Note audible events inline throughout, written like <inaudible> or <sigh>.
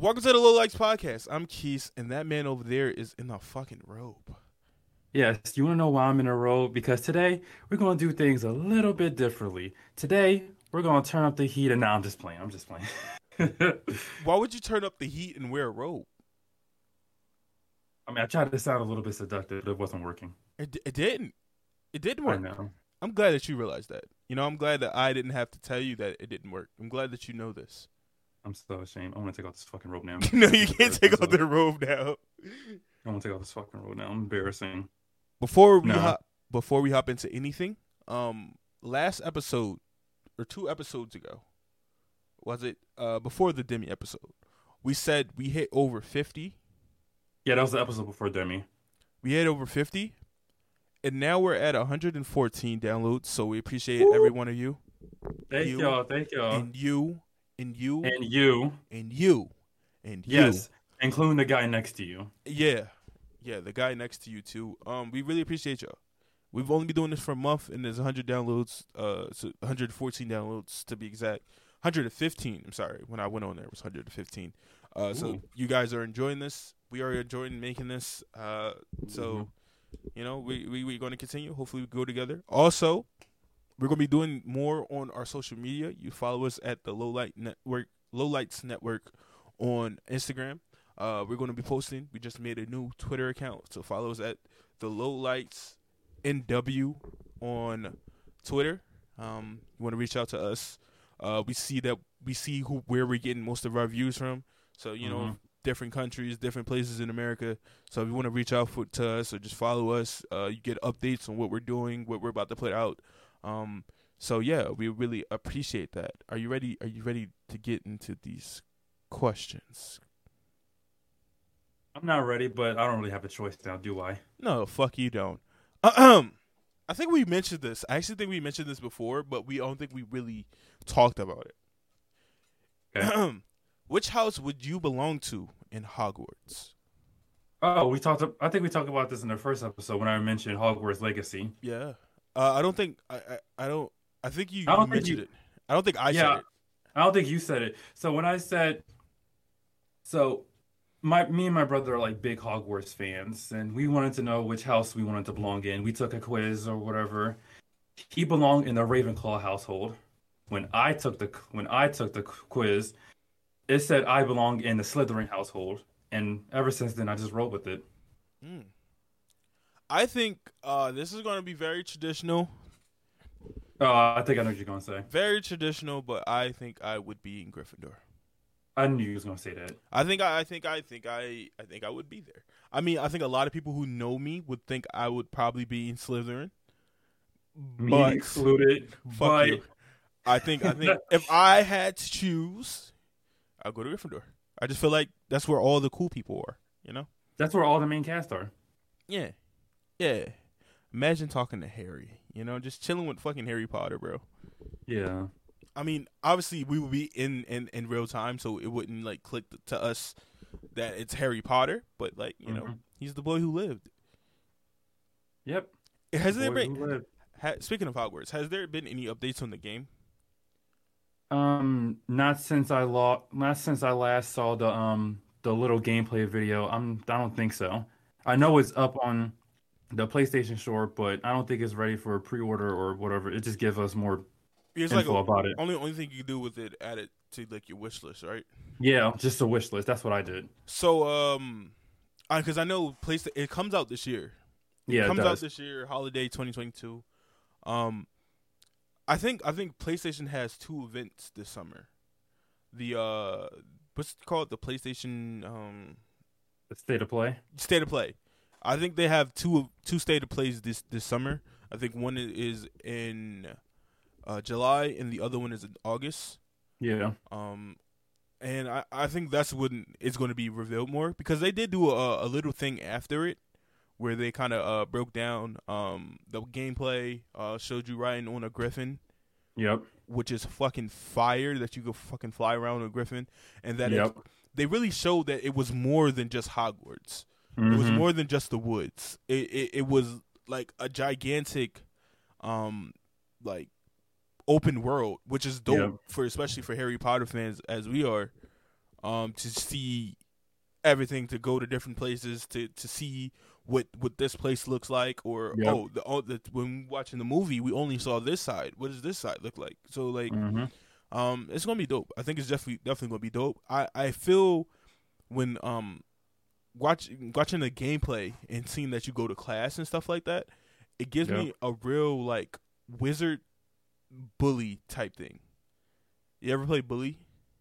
Welcome to the Low Lights Podcast. I'm Keys, and that man over there is in a fucking robe. Yes, you want to know why I'm in a robe? Because today we're going to do things a little bit differently. Today we're going to turn up the heat, and now I'm just playing. I'm just playing. <laughs> Why would you turn up the heat and wear a robe? I mean, I tried to sound a little bit seductive, but it wasn't working. It, it didn't. It didn't I work. know. I'm glad that you realized that. You know, I'm glad that I didn't have to tell you that it didn't work. I'm glad that you know this. I'm so ashamed. I want to take off this fucking robe now. <laughs> no, you can't take off the robe now. I want to take off this fucking robe now. I'm embarrassing. Before we No. hop, before we hop into anything, um, last episode or two episodes ago, was it uh before the Demi episode? We said we hit over fifty. Yeah, that was the episode before Demi. We hit over fifty, and now we're at 114 downloads. So we appreciate every one of you, Thank You y'all. Thank y'all. and you, and you, And you. and you, and you. Yes. Including the guy next to you. Yeah, yeah, the guy next to you too. Um, we really appreciate y'all. We've only been doing this for a month, and there's 100 downloads. Uh, so 114 downloads to be exact. 115. I'm sorry. When I went on there, it was 115. Uh, so you guys are enjoying this. We are enjoying making this. Uh, so Mm-hmm. you know, we we we're going to continue. Hopefully, we go together. Also, we're going to be doing more on our social media. You follow us at the Low Light Network, Low Lights Network, on Instagram. Uh, we're going to be posting. We just made a new Twitter account, so follow us at the Low Lights NW on Twitter. Um, you want to reach out to us? Uh, we see that we see who where we're getting most of our views from. So you know, Mhm. different countries, different places in America. So if you want to reach out for, to us or just follow us, uh, you get updates on what we're doing, what we're about to put out. Um, so yeah, we really appreciate that. Are you ready? Are you ready to get into these questions? I'm not ready, but I don't really have a choice now, do I? No, fuck you don't. Um, I think we mentioned this. I actually think we mentioned this before, but we don't think we really talked about it. Okay. <clears throat> Which house would you belong to in Hogwarts? Oh, we talked. I think we talked about this in the first episode when I mentioned Hogwarts Legacy. Yeah. Uh, I don't think I, I. I don't. I think you, I don't you think mentioned you- it. I don't think I Yeah. said it. I don't think you said it. So when I said, so my me and my brother are like big Hogwarts fans, and we wanted to know which house we wanted to belong in. We took a quiz or whatever. He belonged in the Ravenclaw household. When I took the when I took the quiz, it said I belong in the Slytherin household, and ever since then I just rolled with it. Hmm. I think uh, this is going to be very traditional. Oh, I think I know what you're gonna say. Very traditional, but I think I would be in Gryffindor. I knew you was gonna say that. I think I, I think I think I I think I would be there. I mean, I think a lot of people who know me would think I would probably be in Slytherin. Me But included. fuck But you. I think I think <laughs> if I had to choose, I'd go to Gryffindor. I just feel like that's where all the cool people are. You know? that's where all the main cast are. Yeah, yeah. Imagine talking to Harry. You know, just chilling with fucking Harry Potter, bro. Yeah. I mean, obviously we would be in, in, in real time, so it wouldn't like click to us that it's Harry Potter. But like, you know, Mhm. he's the boy who lived. Yep. Has there been? Ha, speaking of Hogwarts, has there been any updates on the game? Um, not since I lo- not since I last saw the um the little gameplay video. I'm I don't think so. I know it's up on the PlayStation Store, but I don't think it's ready for a pre-order or whatever. It just gives us more It's like info a, about it. only only thing you can do with it, add it to like your wish list, right? Yeah, just a wish list. That's what I did. So, um, because I know PlayStation, it comes out this year. Yeah, it comes out this year, holiday 2022. Um, I think I think PlayStation has two events this summer. The uh, what's it called the PlayStation um The state of play. state of play. I think they have two two state of plays this this summer. I think one is in uh, July and the other one is in August. Yeah. Um, and I, I think that's when it's going to be revealed more because they did do a, a little thing after it where they kind of uh, broke down um, the gameplay, uh, showed you riding on a griffin, Yep. which is fucking fire that you could fucking fly around a griffin, and that it, they really showed that it was more than just Hogwarts. It was Mhm. more than just the woods. It, it it was like a gigantic, um, like open world, which is dope Yeah. for especially for Harry Potter fans as we are. um, to see everything, to go to different places, to to see what what this place looks like, or Yep. oh, the, oh the, when watching the movie, we only saw this side. What does this side look like? So like, hmm um, it's gonna be dope. I think it's definitely definitely gonna be dope. I I feel when um watching watching the gameplay and seeing that you go to class and stuff like that, it gives Yeah. me a real like wizard bully type thing. You ever play bully?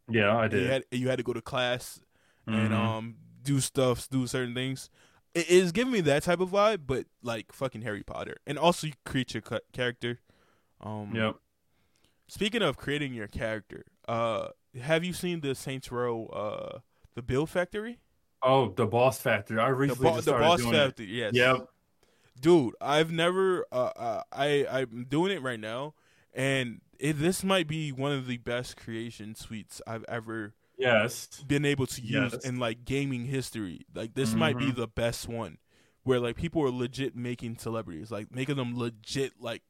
Yeah, I You did. had you had to go to class and Mhm. um do stuff, do certain things. It is giving me that type of vibe, but like fucking Harry Potter, and also you create your character. Um, Yep. Speaking of creating your character, uh, have you seen the Saints Row, uh, the Build Factory? Oh, the Boss Factory. I The, recently bo- just the Boss. Factory, yes. Yep. dude. I've never, uh, uh, I I'm doing it right now, and it, this might be one of the best creation suites I've ever Yes. been able to use Yes. in like gaming history. Like this might be Mhm. the best one, where like people are legit making celebrities, like making them legit, like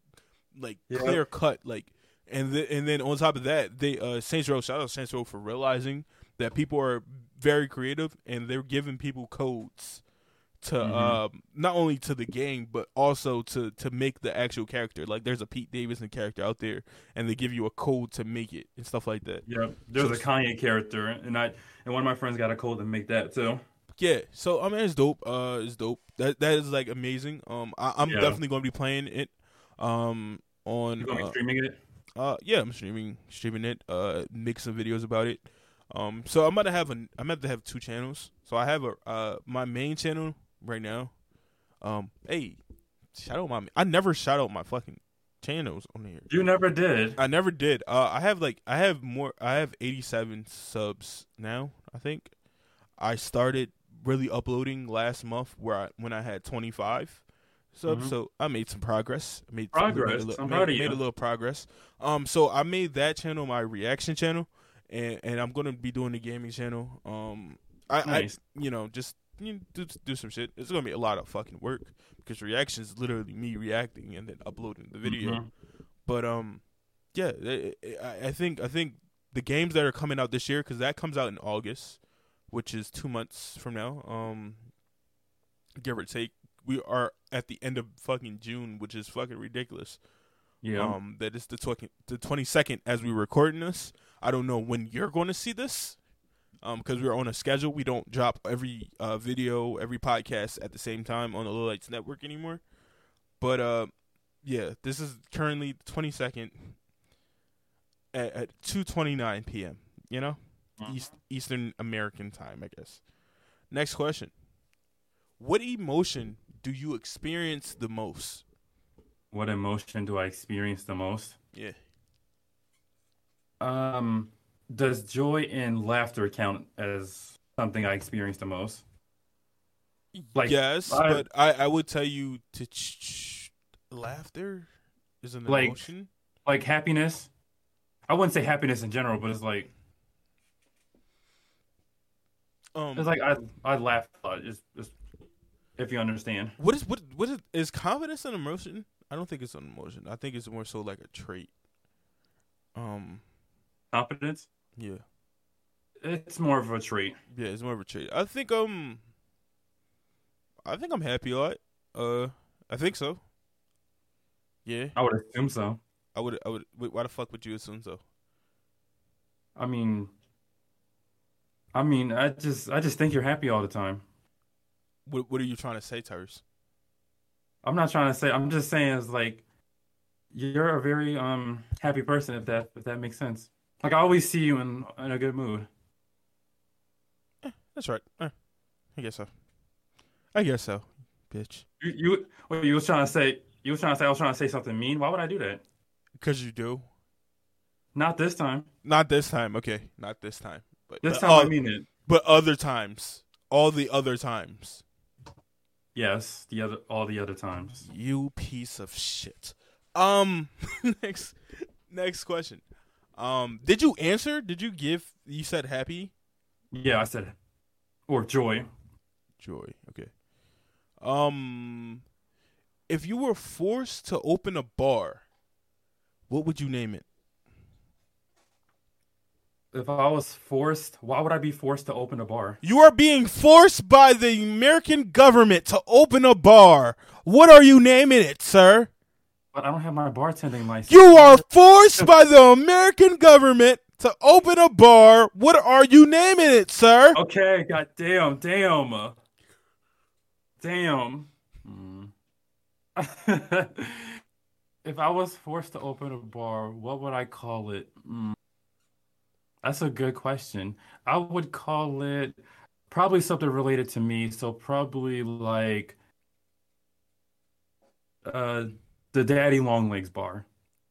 like Yep. clear cut, like. And th- and then on top of that, they uh Saints Row shout out Saints Row for realizing that people are very creative and they're giving people codes to Mhm. um not only to the game but also to to make the actual character. Like there's a Pete Davidson character out there, and they give you a code to make it and stuff like that. Yeah, There's So- a Kanye character, and I and one of my friends got a code to make that too. Yeah, so I mean it's dope. Uh, it's dope. That that is like amazing. Um, I, I'm Yeah. definitely going to be playing it. Um, on You gonna be uh, streaming it? uh, yeah, I'm streaming streaming it. Uh, make some videos about it. Um, so I'm gonna have a I'm about to have two channels. So I have a uh my main channel right now. Um, hey, shout out my I never shout out my fucking channels on here. You never did. I never did. Uh, I have like I have more. I have 87 subs now. I think I started really uploading last month where I when I had 25 subs. Mhm. So I made some progress. I made Progress. Made a, little- I'm made, proud of made a little progress. Um, so I made that channel my reaction channel, and and I'm gonna be doing the gaming channel. Um, I, Nice. I you know just you know, do do some shit. It's gonna be a lot of fucking work because reaction is literally me reacting and then uploading the video. Mhm. But um, yeah, I, I I think I think the games that are coming out this year because that comes out in August, which is two months from now. Um, give or take, we are at the end of fucking June, which is fucking ridiculous. Yeah. Um, that is the the twenty second as we recording this. I don't know when you're going to see this. Um, because we're on a schedule, we don't drop every uh video, every podcast at the same time on the Low Lights Network anymore. But uh, yeah, this is currently the twenty second at, at two twenty nine p.m. You know, Mhm. East Eastern American time, I guess. Next question: What emotion do you experience the most? What emotion do I experience the most? Yeah. Um, does joy and laughter count as something I experience the most? Like, yes, I- but I, I would tell you to ch- ch- laughter is an Like- emotion. Like happiness? I wouldn't say happiness in general, but it's like Um, it's like I I laugh a lot. Just, just if you understand. what is what what is, is confidence an emotion? I don't think it's an emotion. I think it's more so like a trait. Um, Confidence? yeah, It's more of a trait. yeah, it's more of a trait. I think um, I think I'm happy a lot. Uh, I think so. Yeah, I would assume so. I would. I would. Why the fuck would you assume so? I mean, I mean, I just I just think you're happy all the time. What What are you trying to say, Tyrese? I'm not trying to say. I'm just saying it's like you're a very um happy person if that if that makes sense. Like I always see you in in a good mood. That's right. Eh, I guess so. I guess so, bitch. You you what you was trying to say? You was trying to say I was trying to say something mean. Why would I do that? Because you do. Not this time. Not this time. Okay, not this time. But This but, time I mean it. but other times, all the other times. Yes, the other all the other times. You piece of shit. Um, <laughs> next, next question. Um, did you answer? Did you give? You said happy, Yeah, I said or joy. joy. Okay. Um, if you were forced to open a bar, what would you name it? if I was forced, why would I be forced to open a bar? You are being forced by the American government to open a bar. What are you naming it, sir? But I don't have my bartending license. You are forced by the American government to open a bar. What are you naming it, sir? Okay, god damn, damn. Damn. <laughs> If I was forced to open a bar, what would I call it? Hmm. That's a good question. I would call it probably something related to me. So probably like uh the Daddy Longlegs bar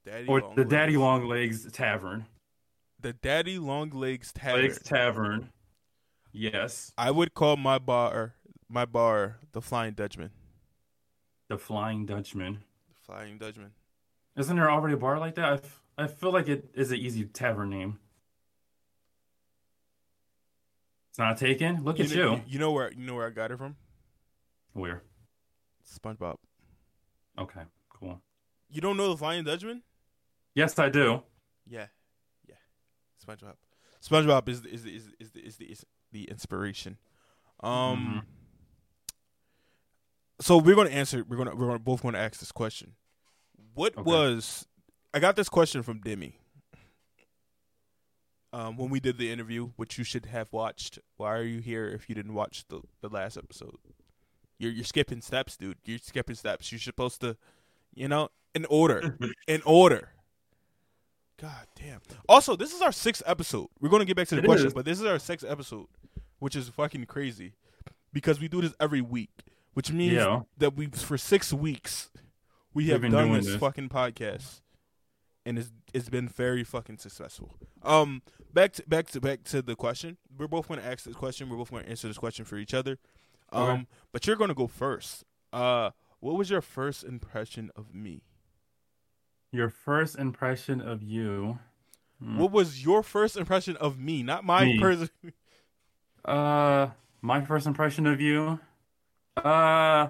Daddy or Long the Legs. Daddy Longlegs Tavern. The Daddy Long Legs Tavern. Legs Tavern. Yes, I would call my bar my bar the Flying Dutchman. the Flying Dutchman. The Flying Dutchman. Isn't there already a bar like that? I, f- I feel like it is an easy tavern name. It's not taken. Look at know, you. You know where you know where I got it from? Where? SpongeBob. Okay. You don't know the Flying Dutchman? Yes, I do. Yeah, yeah. SpongeBob. SpongeBob is the, is the, is the, is the, is the, is the inspiration. Um. So we're gonna answer. We're gonna we're gonna both gonna ask this question. What Okay. was? I got this question from Demi. Um, when we did the interview, which you should have watched. Why are you here if you didn't watch the the last episode? You're you're skipping steps, dude. You're skipping steps. You're supposed to, you know, in order, <laughs> in order. God damn. Also, this is our sixth episode. We're gonna get back to the It question, is. but this is our sixth episode, which is fucking crazy, because we do this every week, which means Yeah. that we for six weeks we have been done doing this, this. fucking podcast, and it's it's been very fucking successful. Um, back to back to back to the question. We're both gonna ask this question. We're both gonna answer this question for each other. Um, Okay. but you're gonna go first. Uh, what was your first impression of me? Your first impression of you. Hmm. What was your first impression of me? Not my Me. person. <laughs> Uh, my first impression of you. Uh,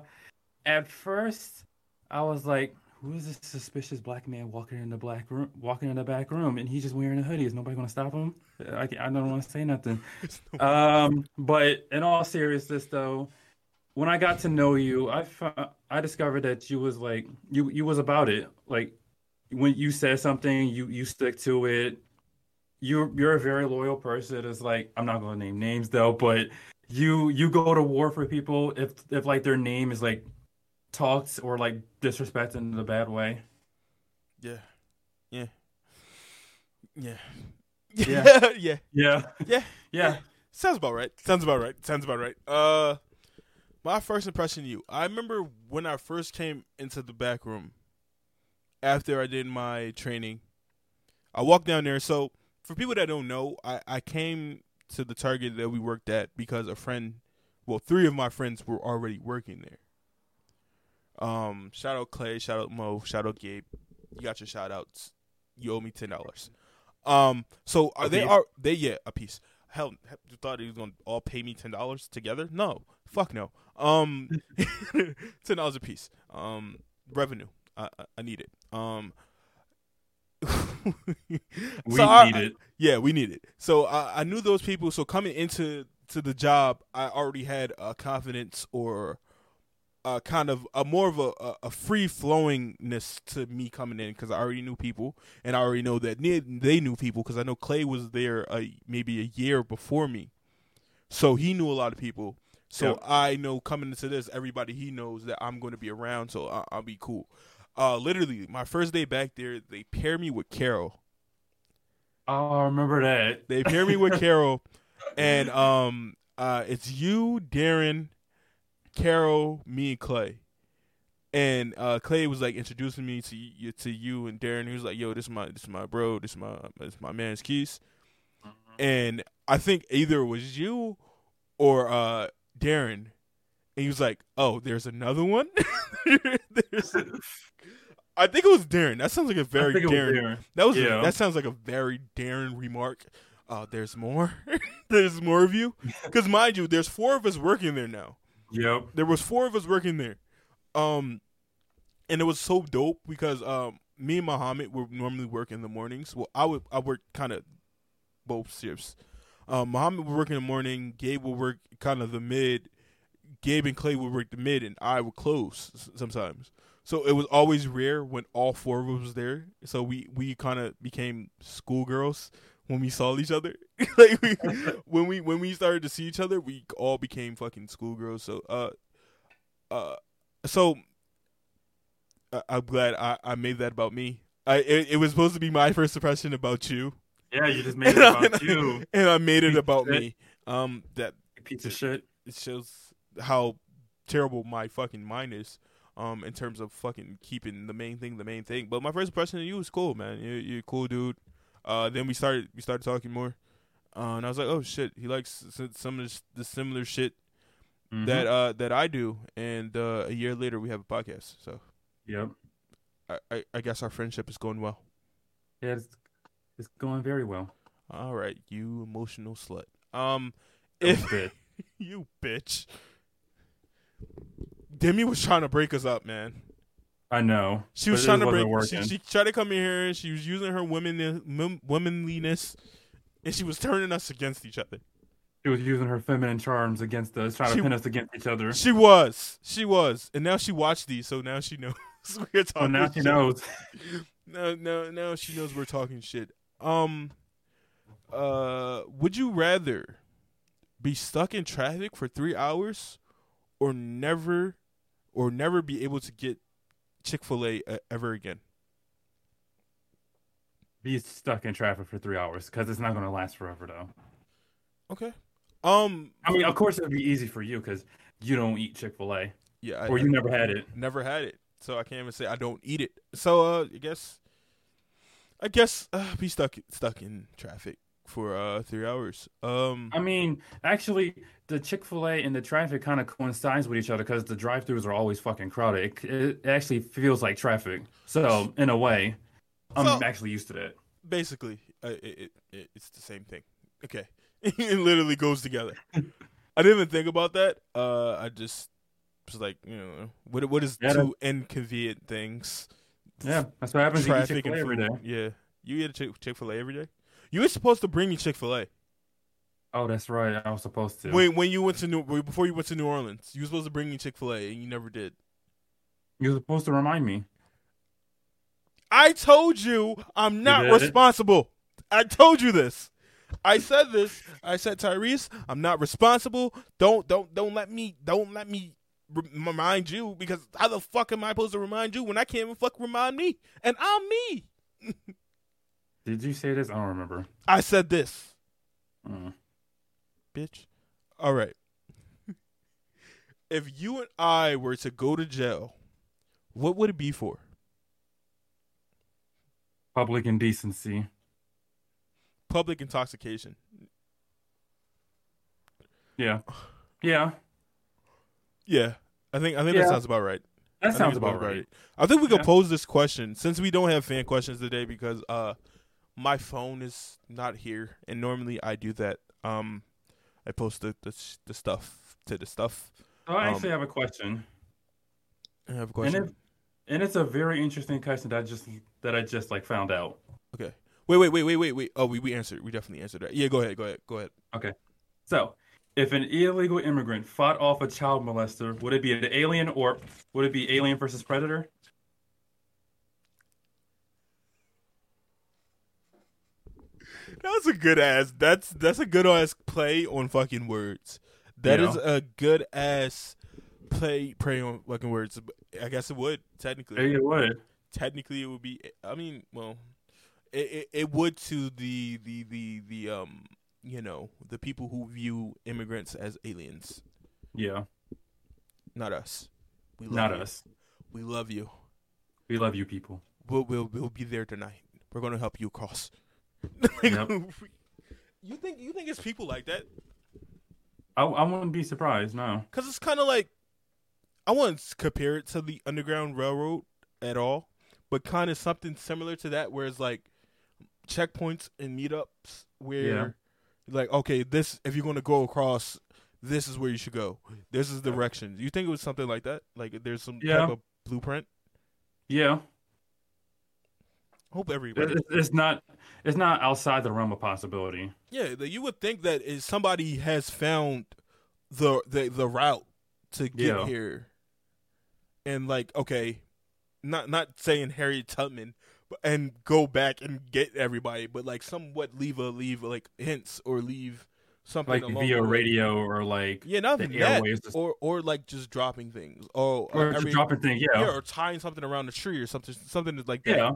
at first, I was like, "Who is this suspicious black man walking in the black room, walking in the back room, and he's just wearing a hoodie? Is nobody gonna stop him?" I, I don't want to say nothing. <laughs> Um, but in all seriousness, though, when I got to know you, I fo- I discovered that you was like you you was about it. Like when you said something, you you stick to it. You're you're a very loyal person. It's like I'm not gonna name names though, but you you go to war for people if if like their name is like talked or like disrespected in a bad way. yeah, yeah, yeah, Yeah. <laughs> yeah. Yeah, Yeah. yeah. Sounds about right. Sounds about right. Sounds about right. Uh, my first impression of you. I remember when I first came into the back room after I did my training. I walked down there. So for people that don't know, I I came to the Target that we worked at because a friend, well, three of my friends were already working there. Um, shout out Clay, shout out Mo, shout out Gabe. You got your shout outs. You owe me ten dollars. Um, so are A they piece? are they yeah a piece. Hell, you thought he was gonna all pay me ten dollars together? No, fuck no. Um, <laughs> ten dollars a piece. Um, revenue. I, I I need it. Um, <laughs> We so I- need it. yeah, we need it. So I, I knew those people. So coming into to the job, I already had a confidence or a kind of a more of a, a, free flowingness to me coming in because I already knew people and I already know that they, knew people because I know Clay was there a, maybe a year before me, so he knew a lot of people. So Yep. I know coming into this, everybody he knows that I'm going to be around, so I, I'll be cool. Uh, literally, my first day back there, they pair me with Carol. Oh, I remember that. They pair me with <laughs> Carol, and um, uh, it's you, Darren, Carol, me, and Clay. And uh, Clay was like introducing me to you, to you and Darren. He was like, "Yo, this is my this is my bro. This is my this is my man's keys." And I think either it was you or uh, Darren. And he was like, "Oh, there's another one." <laughs> there's I think it was Darren. That sounds like a very it was Darren. Darren. That was Yeah. that sounds like a very Darren remark. Uh, there's more. <laughs> there's more of you. Because mind you, there's four of us working there now. Yep. There was four of us working there. Um, and it was so dope because um, me and Muhammad would normally work in the mornings. Well, I would I work kind of both shifts. Um, Muhammad would work in the morning. Gabe would work kind of the mid. Gabe and Clay would work the mid, and I would close sometimes. So it was always rare when all four of us was there. So we we kind of became schoolgirls when we saw each other. <laughs> like we, when we when we started to see each other, we all became fucking schoolgirls. So uh uh so I, I'm glad I I made that about me. I it, it was supposed to be my first impression about you, Yeah, you just <laughs> made it about you. and I made it about me. Um, that Piece of shit. it shows how terrible my fucking mind is. Um, in terms of fucking keeping the main thing the main thing. But my first impression of you was cool, man. You're, you're a cool dude. Uh, then we started we started talking more, uh, and I was like, oh shit, he likes some of the similar shit Mhm. that uh that I do. And uh, a year later, we have a podcast. So Yep. I, I, I guess our friendship is going well. Yeah, it's, it's going very well. All right, you emotional slut. Um, if bit. <laughs> you bitch, Demi was trying to break us up, man. I know. She was trying to break. She, she tried to come in here and she was using her women womanliness, and she was turning us against each other. She was using her feminine charms against us, trying She- to pin us against each other. She was, she was, and now she watched these, so now she knows <laughs> we're So talking. now she shit. knows. <laughs> No, no, now she knows we're talking shit. Um, uh, would you rather be stuck in traffic for three hours, or never, or never be able to get Chick Fil A uh, ever again? Be stuck in traffic for three hours because it's not going to last forever, though. Okay. Um. I mean, of course, it'd be easy for you because you don't eat Chick Fil A, Yeah. I, or you never had it. never had it, so I can't even say I don't eat it. So uh, I guess, I guess uh, be stuck stuck in traffic for uh three hours. Um, I mean, actually, the Chick Fil A and the traffic kind of coincides with each other because the drive-throughs are always fucking crowded. It, it actually feels like traffic. So, in a way, I'm So- actually used to that. basically, uh, it, it, it it's the same thing. Okay, <laughs> it literally goes together. I didn't even think about that. Uh, I just was like, you know, what what is Yeah, two inconvenient things? Yeah, that's what happens. You eat Traffic Chick Fil and A every day. Yeah, you eat a Chick Fil A every day. You were supposed to bring me Chick Fil A. Oh, that's right. I was supposed to. When when you went to New before you went to New Orleans, you were supposed to bring me Chick Fil A, and you never did. You were supposed to remind me. I told you I'm not did? responsible. I told you this. I said this. I said Tyrese, I'm not responsible. Don't don't don't let me don't let me remind you because how the fuck am I supposed to remind you when I can't even fuck remind me? And I'm me. <laughs> Did you say this? I don't remember. I said this, Mm. bitch. All right. if you and I were to go to jail, what would it be for? Public indecency. Public intoxication. Yeah. Yeah. Yeah. I think I think that sounds about right. That sounds it's about right. I think we could Yeah. pose this question since we don't have fan questions today because uh my phone is not here and normally I do that. Um I post the the, the stuff to the stuff. So I Um, actually have a question. I have a And question. it, and it's a very interesting question that I just that I just like found out. okay. Wait, wait, wait, wait, wait, wait. Oh, we, we answered. We definitely answered that. Yeah, go ahead. Go ahead. Go ahead. Okay. So, if an illegal immigrant fought off a child molester, would it be an alien or would it be Alien versus Predator? That was a good ass. That's that's a good ass play on fucking words. That is Yeah. a good ass play play on fucking words. I guess it would technically. It would. technically it would be i mean well it, it, it would to the, the the the um you know the people who view immigrants as aliens Yeah, not us we love not you. us. we love you We love you people. we'll, we'll we'll be there tonight we're gonna help you <laughs> cross Yep. you think you think it's people like that I, I wouldn't be surprised. No. because it's kind of like i wouldn't compare it to the underground railroad at all but kind of something similar to that where it's like checkpoints and meetups where Yeah. like okay this if you're going to go across this is where you should go this is the direction you think it was something like that like there's some Yeah. type of blueprint Yeah. Hope everybody. It- It's not. It's not outside the realm of possibility. Yeah, you would think that is somebody has found the the the route to get Yeah. here, and like okay, not not saying Harry Tubman, but and go back and get everybody, but like somewhat leave a leave like hints or leave something Like via radio or like Yeah, not the that, or or like just dropping things. Oh, or uh, just every- dropping things. yeah, Yeah. or tying something around a tree or something, something like that. Yeah.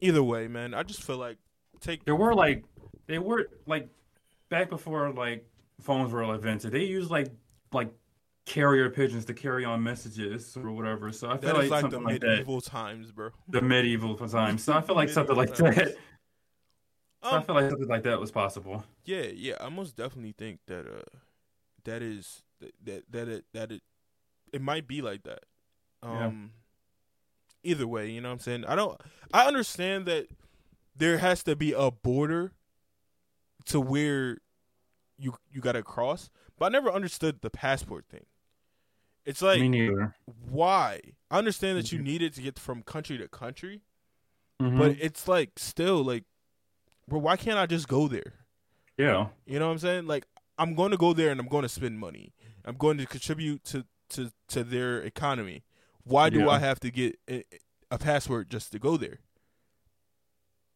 Either way, man, I just feel like take There were like they were like back before like phones were invented. They used like like carrier pigeons to carry on messages or whatever. So I feel like, like the something like that. medieval times, bro. The medieval times. So I feel like <laughs> something like Medieval that. times. So I Um, feel like something like that was possible. yeah, yeah, I most definitely think that uh, that is that that, that it that it it might be like that. Yeah. Um, either way, you know what I'm saying. I don't. I understand that there has to be a border to where you you got to cross, but I never understood the passport thing. It's like why? I understand that you Mhm. need it to get from country to country, Mhm. but it's like still like, bro, why can't I just go there? yeah, You know what I'm saying? Like I'm going to go there and I'm going to spend money. I'm going to contribute to to to their economy. Why do Yeah. I have to get a, a password just to go there?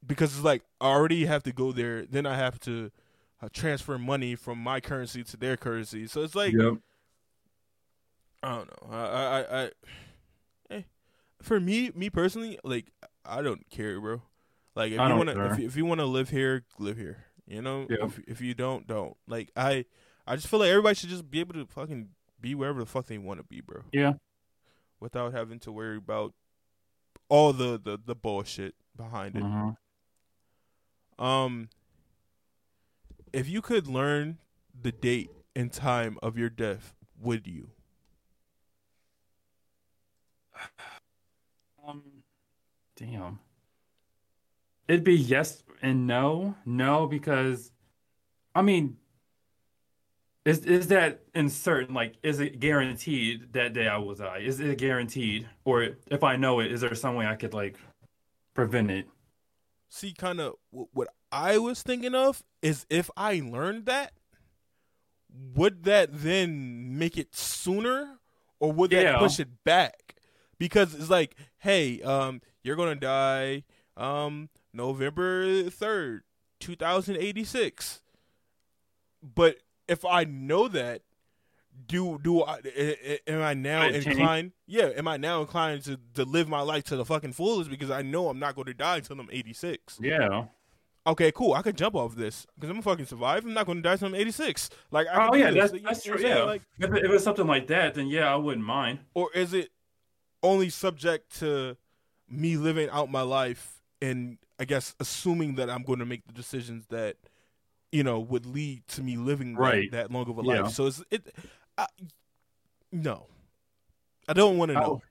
Because it's like I already have to go there, then I have to uh, transfer money from my currency to their currency. So it's like yep. I don't know. I I I, eh. for me me personally, like I don't care, bro. Like if I you want to if, you- if you want to live here, live here. You know, Yeah. if if you don't, don't. Like I I just feel like everybody should just be able to fucking be wherever the fuck they want to be, bro. Yeah. Without having to worry about all the the the bullshit behind it. Mhm. Um if you could learn the date and time of your death, would you? <sighs> Um, damn. It'd be yes and no. No, because I mean, is is that uncertain? like is it guaranteed that day I will die? Is it guaranteed, or if I know it, is there some way I could like prevent it? see kind of what I was thinking of is if I learned that, would that then make it sooner or would that Yeah. push it back? Because it's like, hey, um, you're gonna die um November third, two thousand eighty six. But if I know that, do do I am I now Would it change? inclined? Yeah, am I now inclined to to live my life to the fucking fullest because I know I'm not going to die until I'm 86. Yeah. Okay, cool. I could jump off this because I'm gonna fucking survive. I'm not going to die until I'm 86. Like, I Oh yeah, that's that's true. Yeah. Like, if, it, if it's something like that, then yeah, I wouldn't mind. or is it only subject to me living out my life and I guess assuming that I'm going to make the decisions that you know would lead to me living that- Right. that, long of a Yeah. life. So it's it. I, no, I don't want to know.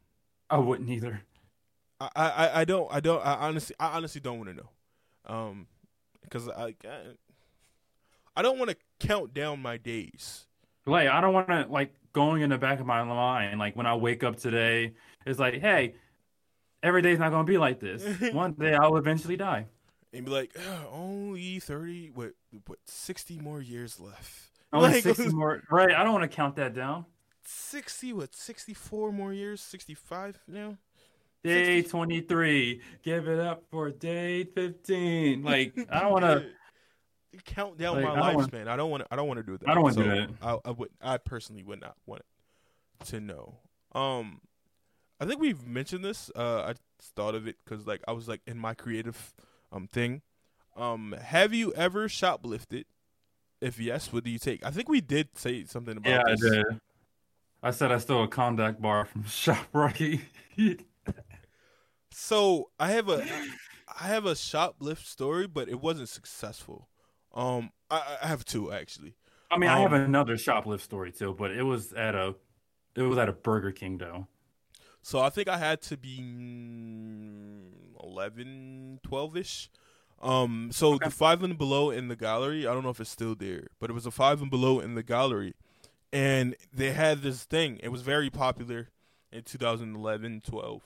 I wouldn't either. I, I, I don't I don't I honestly I honestly don't want to know, um, because I I, I don't want to count down my days. Like I don't want to like going in the back of my mind. Like when I wake up today, it's like, hey, every day's not gonna be like this. <laughs> One day I'll eventually die. And be like, "Ugh, only thirty, what, what, sixty more years left. Only Like, <laughs> sixty more. Right? I don't want to count that down. sixty, what, sixty-four more years, sixty-five now. Day 60 twenty three. Give it up for day fifteen. <laughs> Like I don't want to. count down Like, my I don't wanna- lifespan. I don't want to. I don't want to do that. I don't wanna do that. I, I would. I personally would not want to know. Um, I think we've mentioned this. Uh, I thought of it because like I was like in my creative um thing. Um, have you ever shoplifted? If yes, what do you take? I think we did say something about Yeah, I did. I said I stole a contact bar from <laughs> Shoprite. So I have a I have a shoplift story, but it wasn't successful. Um, I, I have two actually. I mean, I have Um, another shoplift story too, but it was at a, it was at a Burger King though. So I think I had to be mm, 11, 12 ish. Um, so Okay. the five and below in the gallery, I don't know if it's still there, but it was a five and below in the gallery, and they had this thing. It was very popular in 2011, 12.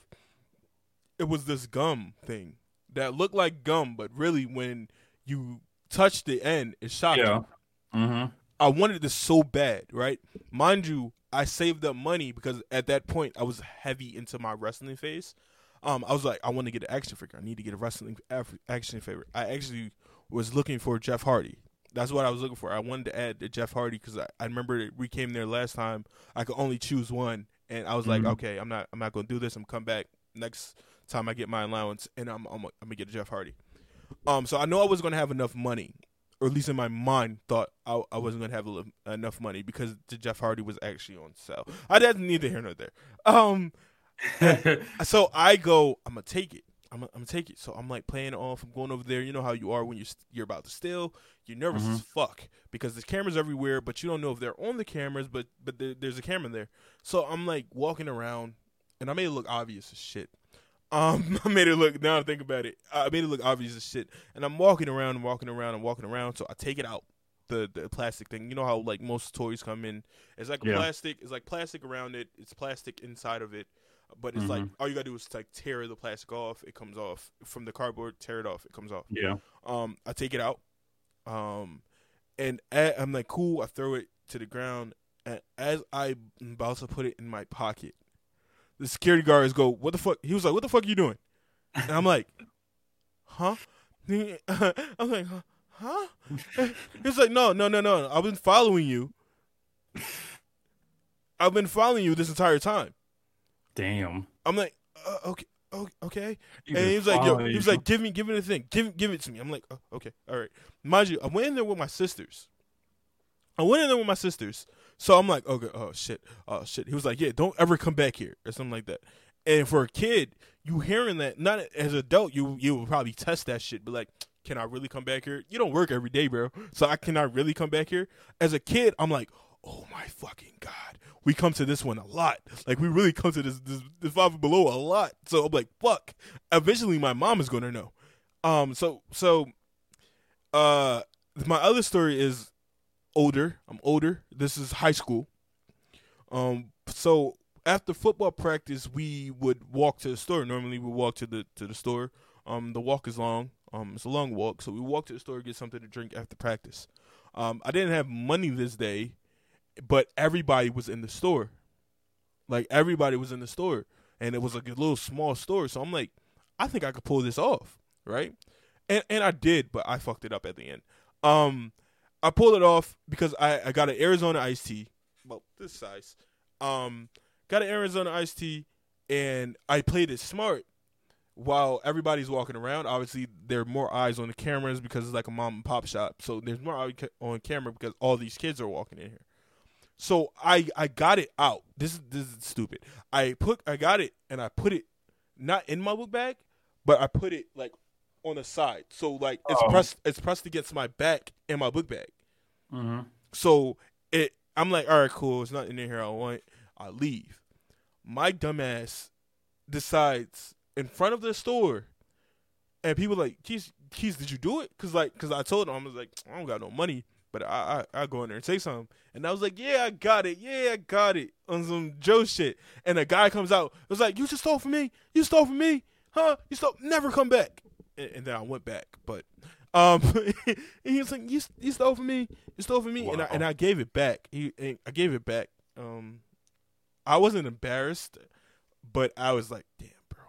It was this gum thing that looked like gum, but really when you touch the end, it shocked Yeah. you. Mm-hmm. I wanted this so bad, right? Mind you, I saved up money because at that point I was heavy into my wrestling phase. Um, I was like, I want to get an action figure. I need to get a wrestling action figure. I actually was looking for Jeff Hardy. That's what I was looking for. I wanted to add the Jeff Hardy because I, I remember we came there last time. I could only choose one, and I was like, Mhm. okay, I'm not, I'm not gonna do this. I'm come back next time I get my allowance, and I'm, I'm, I'm gonna get a Jeff Hardy. Um, so I know I was gonna have enough money, or at least in my mind, thought I, I wasn't gonna have enough money because the Jeff Hardy was actually on sale. I didn't need to hear no there. Um, <laughs> so I go, I'm gonna take it. I'm I'm gonna take it. So I'm like playing it off. I'm going over there. You know how you are when you're you're about to steal. You're nervous Mhm. as fuck because there's cameras everywhere, but you don't know if they're on the cameras. But but there, there's a camera there. So I'm like walking around, and I made it look obvious as shit. Um, <laughs> I made it look. Now I think about it, I made it look obvious as shit. And I'm walking around and walking around and walking around. So I take it out, the the plastic thing. You know how like most toys come in. It's like Yeah. plastic. It's like plastic around it. It's plastic inside of it. But it's like all you gotta do is like tear the plastic off. It comes off from the cardboard. Tear it off. It comes off. yeah. Um, I take it out. Um, and I'm like, cool. I throw it to the ground. And as I'm about to put it in my pocket, the security guards go, "What the fuck?" He was like, "What the fuck are you doing?" And I'm like, "Huh?" <laughs> I'm like, "Huh?" huh? <laughs> He's like, "No, no, no, no. I've been following you. I've been following you this entire time." Damn. I'm like, uh, "Okay, okay." And he was like, "Yo," he was like, "Give me, give me the thing, give, give it to me." I'm like, oh, "Okay, all right." Mind you, I went in there with my sisters. I went in there with my sisters, so I'm like, "Okay, oh shit, oh shit." He was like, "Yeah, don't ever come back here," or something like that. And for a kid, you hearing that, not as an adult, you you would probably test that shit, but like, can I really come back here? You don't work every day, bro, so I cannot really come back here. As a kid, I'm like, "Oh my fucking god." We come to this one a lot. Like we really come to this this, this five below a lot. So I'm like, fuck. Eventually my mom is gonna know. Um so so uh my other story is older. I'm older. This is high school. Um so after football practice we would walk to the store. Normally we walk to the to the store. Um the walk is long. Um it's a long walk. So we walk to the store get something to drink after practice. Um I didn't have money this day, but everybody was in the store. Like everybody was in the store. And it was like a little small store. So I'm like, I think I could pull this off. Right? And and I did, but I fucked it up at the end. Um I pulled it off because I, I got an Arizona iced tea, about this size. Um, got an Arizona iced tea, and I played it smart while everybody's walking around. Obviously, there are more eyes on the cameras because it's like a mom and pop shop. So there's more eye ca- on camera because all these kids are walking in here. So I I got it out. This is this is stupid. I put I got it and I put it not in my book bag, but I put it like on the side. So like it's Oh. pressed it's pressed against my back in my book bag. Mm-hmm. So it, I'm like, all right, cool. It's nothing in here I want. I leave. My dumbass decides in front of the store, and people like, Keys, Keys, did you do it? Cause like, cause I told him I was like, I don't got no money, but I, I, I go in there and say something. And I was like, yeah, I got it. Yeah, I got it on some Joe shit. And a guy comes out, it was like, you just stole from me. You stole from me, huh? You stole. Never come back. And, and then I went back, but. Um, <laughs> he was like, "You, you stole from me. You stole from me," and I and I gave it back. He, and I gave it back. Um, I wasn't embarrassed, but I was like, "Damn, bro."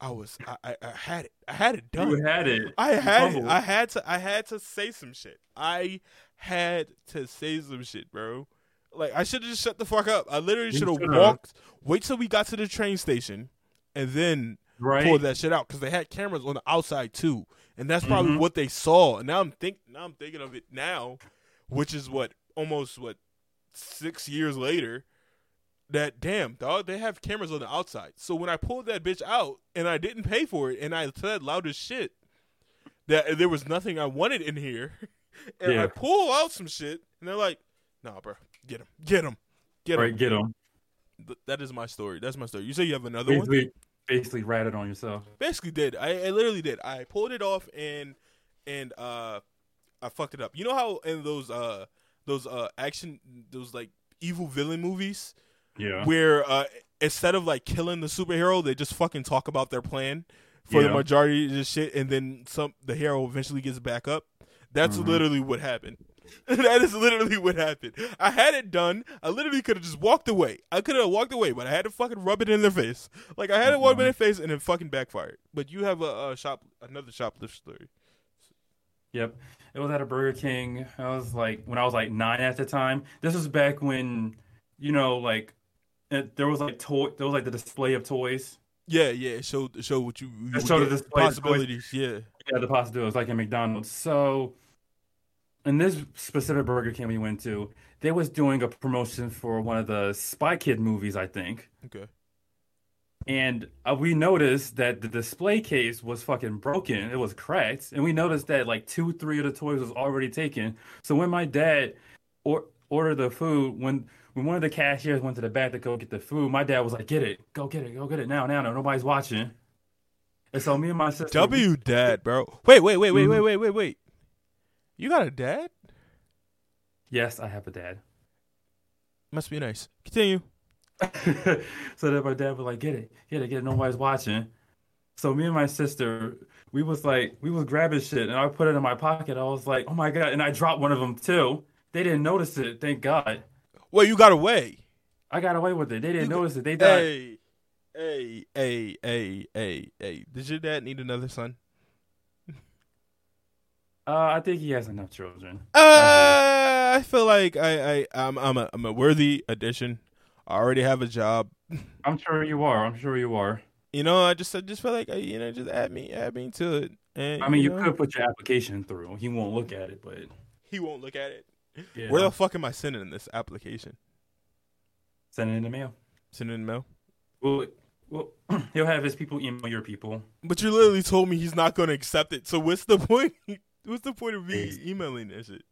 I was. I, I, I had it. I had it done. You had it. I had it. I had to. I had to say some shit. I had to say some shit, bro. Like I should have just shut the fuck up. I literally should have walked. Wait till we got to the train station, and then right. pull that shit out because they had cameras on the outside too, and that's probably Mhm. what they saw. And now I'm think now I'm thinking of it now, which is what almost what six years later. That damn dog, they have cameras on the outside. So when I pulled that bitch out and I didn't pay for it, and I said loud as shit that there was nothing I wanted in here, <laughs> and I pull out some shit, and they're like, "Nah, bro, get him, get him, get him." Right. Get him." Th- That is my story. That's my story. You say you have another one? Basically, basically ratted on yourself. basically did. I, I literally did. I pulled it off and and uh I fucked it up. You know how in those uh those uh action those like evil villain movies Yeah. where uh instead of like killing the superhero, they just fucking talk about their plan for the majority of this shit, and then some the hero eventually gets back up. That's Mhm. literally what happened. <laughs> that is literally what happened. I had it done. I literally could have just walked away. I could have walked away, but I had to fucking rub it in their face. Like I had to rub it in their uh-huh. face, and it fucking backfired. But you have a, a shop, another shoplift story. Yep. It was at a Burger King. I was like, when I was like nine at the time. This was back when, you know, like, it, there was like toy, there was like the display of toys. Yeah, yeah. It showed it showed what you, you It showed the display possibilities. Yeah. Yeah, the possibilities, like in McDonald's. So, in this specific Burger King we went to, they was doing a promotion for one of the Spy Kid movies, I think. Okay. And uh, we noticed that the display case was fucking broken. It was cracked. And we noticed that like two, three of the toys was already taken. So when my dad or ordered the food, when when one of the cashiers went to the back to go get the food, my dad was like, "Get it, go get it, go get it now, now, now. Nobody's watching." And so me and my sister, W dad, bro. Wait, wait, wait, wait, Mhm. wait, wait, wait, wait. You got a dad? yes, I have a dad. Must be nice. Continue. <laughs> so that my dad was like, "Get it, get it, get it." Nobody's watching. So me and my sister, we was like, we was grabbing shit, and I put it in my pocket. I was like, "Oh my god!" And I dropped one of them too. They didn't notice it. Thank God. Well, you got away. I got away with it. They didn't You- notice it. They died. Hey, hey, hey, hey, hey, hey. Does your dad need another son? Uh, I think he has enough children. Uh, I feel like I, I, I'm, I'm a, I'm a worthy addition. I already have a job. I'm sure you are. I'm sure you are. You know, I just, I just feel like, you know, just add me, add me to it. And I mean, you know, could put your application through. He won't look at it, but He won't look at it. yeah. Where the fuck am I sending this application? Send it in the mail. Send it in the mail. Well, well, <clears throat> he'll have his people email your people. But you literally told me he's not going to accept it. So what's the point? <laughs> what's the point of me emailing this shit?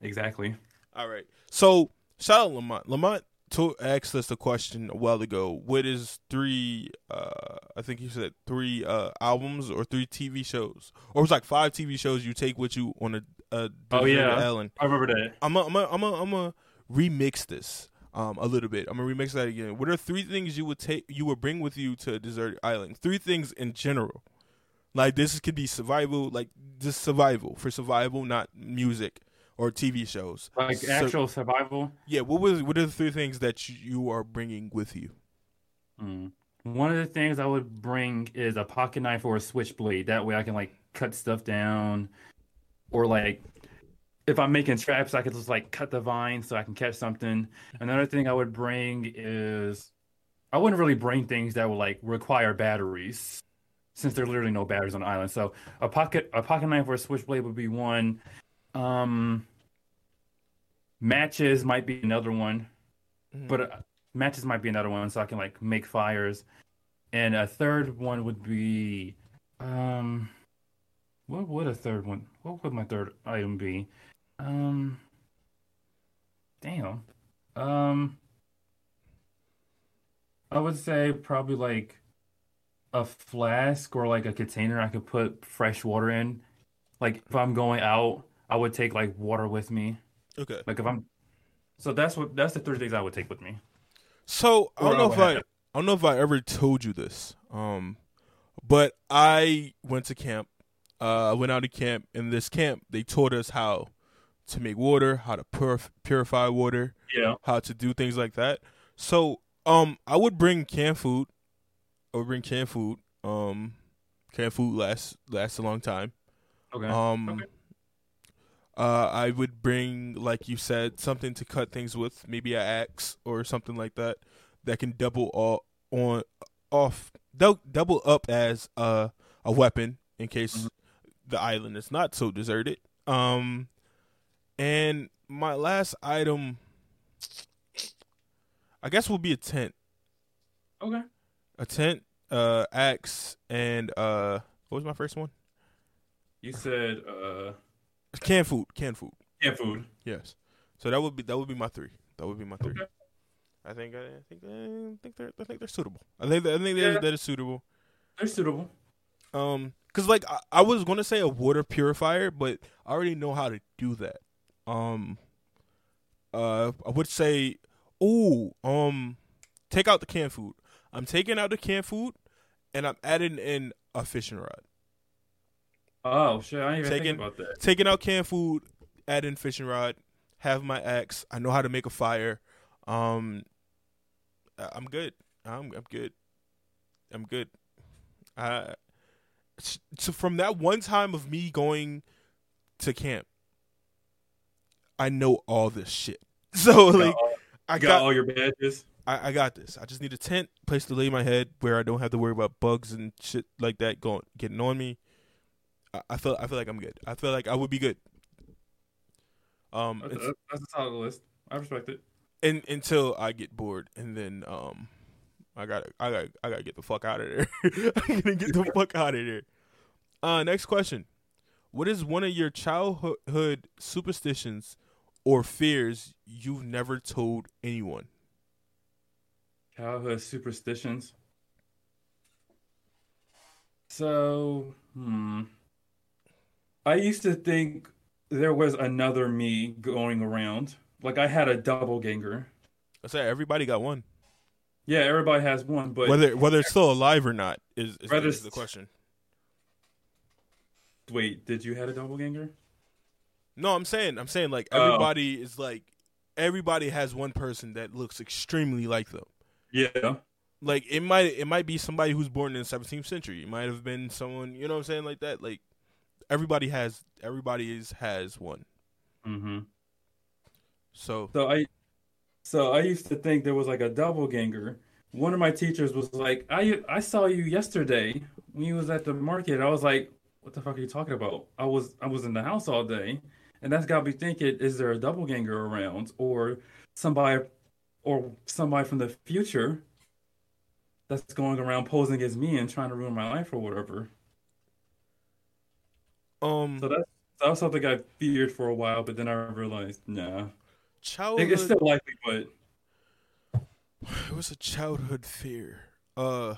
Exactly. All right. So shout out Lamont. Lamont to- asked us a question a while ago. What is three? Uh, I think he said three uh, albums or three TV shows, or it was like five TV shows you take with you on a, a Oh, yeah. island. I remember that. I'm a, I'm a, I'm a, I'm a remix this um a little bit. I'm gonna remix that again. What are three things you would take you would bring with you to a deserted island? Three things in general. Like this could be survival, like just survival for survival, not music or TV shows. Like So- actual survival. Yeah, what was what are the three things that you, are bringing with you? Mm. One of the things I would bring is a pocket knife or a switchblade. That way I can like cut stuff down, or like if I'm making traps, I could just like cut the vine so I can catch something. Another thing I would bring is I wouldn't really bring things that would like require batteries, since there are literally no batteries on the island. So a pocket a pocket knife or a switchblade would be one. Um, matches might be another one Mhm. but uh, matches might be another one so i can like make fires and a third one would be um what would a third one what would my third item be um damn um i would say probably like a flask or like a container i could put fresh water in like if i'm going out i would take like water with me okay. like if i'm so that's what that's the three things i would take with me So I don't know I if I have- I don't know if I ever told you this. Um, but I went to camp. Uh, I went out to camp. In this camp, they taught us how to make water, how to purif- purify water, yeah how to do things like that. So, um, I would bring canned food. Would bring canned food. Um, canned food lasts lasts a long time. okay Um, Okay. uh, I would bring, like you said, something to cut things with, maybe an axe or something like that, that can double all on off, dou- double up as a a weapon in case Mhm. the island is not so deserted. Um, and my last item, I guess, will be a tent. okay A tent, uh, axe, and uh, what was my first one? you said uh Canned food. Canned food. Canned food Yes. So that would be that would be my three. That would be my three. Okay. I think I think I think they're I think they're suitable. I think I think they're, Yeah. that is suitable. they're suitable Um, cause like I, I was gonna say a water purifier, but I already know how to do that. Um, uh, I would say, oh, um, take out the canned food. I'm taking out the canned food, and I'm adding in a fishing rod. Oh shit! I didn't even Taking- think about that. Taking out canned food, adding fishing rod, have my axe. I know how to make a fire. Um, I'm good. I'm I'm good. I'm good. Uh, so from that one time of me going to camp, I know all this shit. <laughs> So You got like, all- I got, got all your badges. I, I got this. I just need a tent, place to lay my head where I don't have to worry about bugs and shit like that going getting on me. I, I feel I feel like I'm good. I feel like I would be good. Um, That's, that's a solid list. I respect it. in, until I get bored, and then um, I gotta I gotta I gotta get the fuck out of there. <laughs> I gotta get the fuck out of there. Uh, next question: What is one of your childhood superstitions or fears you've never told anyone? Childhood superstitions. So, hmm. I used to think there was another me going around. Like I had a doppelganger. I say everybody got one. Yeah, everybody has one, but whether whether it's still alive or not is, is, Whether is the question. wait, did you had a doppelganger? No, I'm saying I'm saying like Oh. everybody is like everybody has one person that looks extremely like them. Yeah. Like it might it might be somebody who's born in the 17th century. It might have been someone you know what I'm saying like that. Like everybody has everybody is has one. Mm-hmm. So So I, so I used to think there was like a doppelganger. One of my teachers was like, "I I saw you yesterday when you was at the market." I was like, "What the fuck are you talking about?" I was I was in the house all day, and that's got me thinking: Is there a doppelganger around, or somebody, or somebody from the future that's going around posing as me and trying to ruin my life or whatever? um So that's that was something I feared for a while, but then I realized, nah, childhood it's still likely, but. it was a childhood fear. Uh,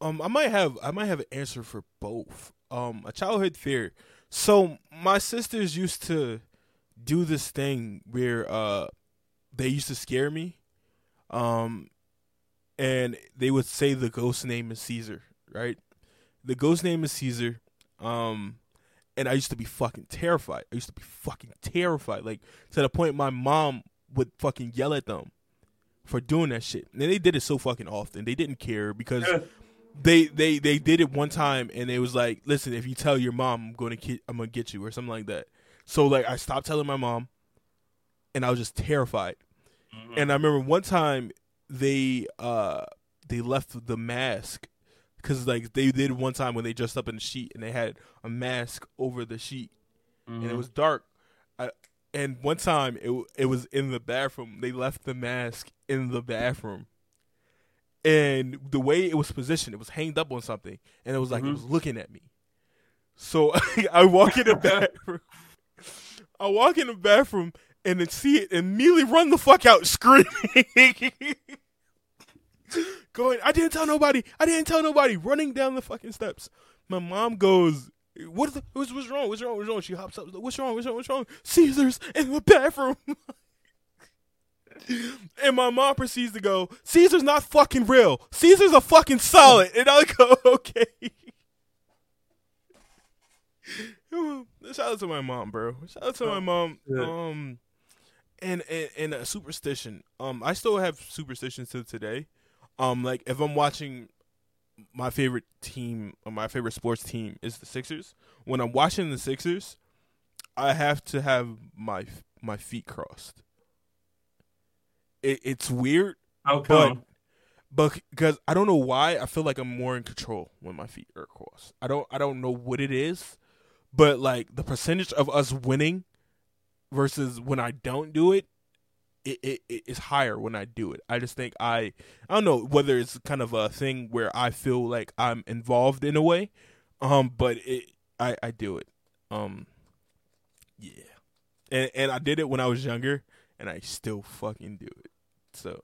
um, I might have I might have an answer for both. Um, a childhood fear. So my sisters used to do this thing where uh, they used to scare me. Um, and they would say the ghost name is Caesar, right? The ghost name is Caesar. Um, and I used to be fucking terrified. I used to be fucking terrified, like to the point my mom would fucking yell at them for doing that shit. And they did it so fucking often. They didn't care because they they they did it one time and it was like, listen, if you tell your mom, I'm gonna ki- I'm gonna get you or something like that. So like I stopped telling my mom, and I was just terrified. And I remember one time they uh they left the mask because like they did one time when they dressed up in a sheet and they had a mask over the sheet and it was dark. I, and one time it it was in the bathroom. They left the mask in the bathroom, and the way it was positioned, it was hanged up on something, and it was like it Mhm. was looking at me. So <laughs> I walk in the <laughs> bathroom. I walk in the bathroom and then see it and immediately run the fuck out screaming. <laughs> Going, I didn't tell nobody. I didn't tell nobody. Running down the fucking steps. My mom goes, "What? The, what's, what's wrong? What's wrong? What's wrong?" She hops up. What's wrong? What's wrong? What's wrong? Caesar's in the bathroom. <laughs> and my mom proceeds to go, "Caesar's not fucking real. Caesar's a fucking solid." And I go, <laughs> "Okay." Shout out to my mom, bro. Shout out to my mom. Um, and and and a superstition. Um, I still have superstitions to today. Um, like if I'm watching my favorite team or my favorite sports team is the Sixers. When I'm watching the Sixers, I have to have my my feet crossed. It, it's weird, but but because I don't know why I feel like I'm more in control when my feet are crossed. I don't I don't know what it is, but like the percentage of us winning versus when I don't do it, it, it, it is higher when I do it. I just think I I don't know whether it's kind of a thing where I feel like I'm involved in a way, um, but it I I do it, um, yeah, and and I did it when I was younger, and I still fucking do it. So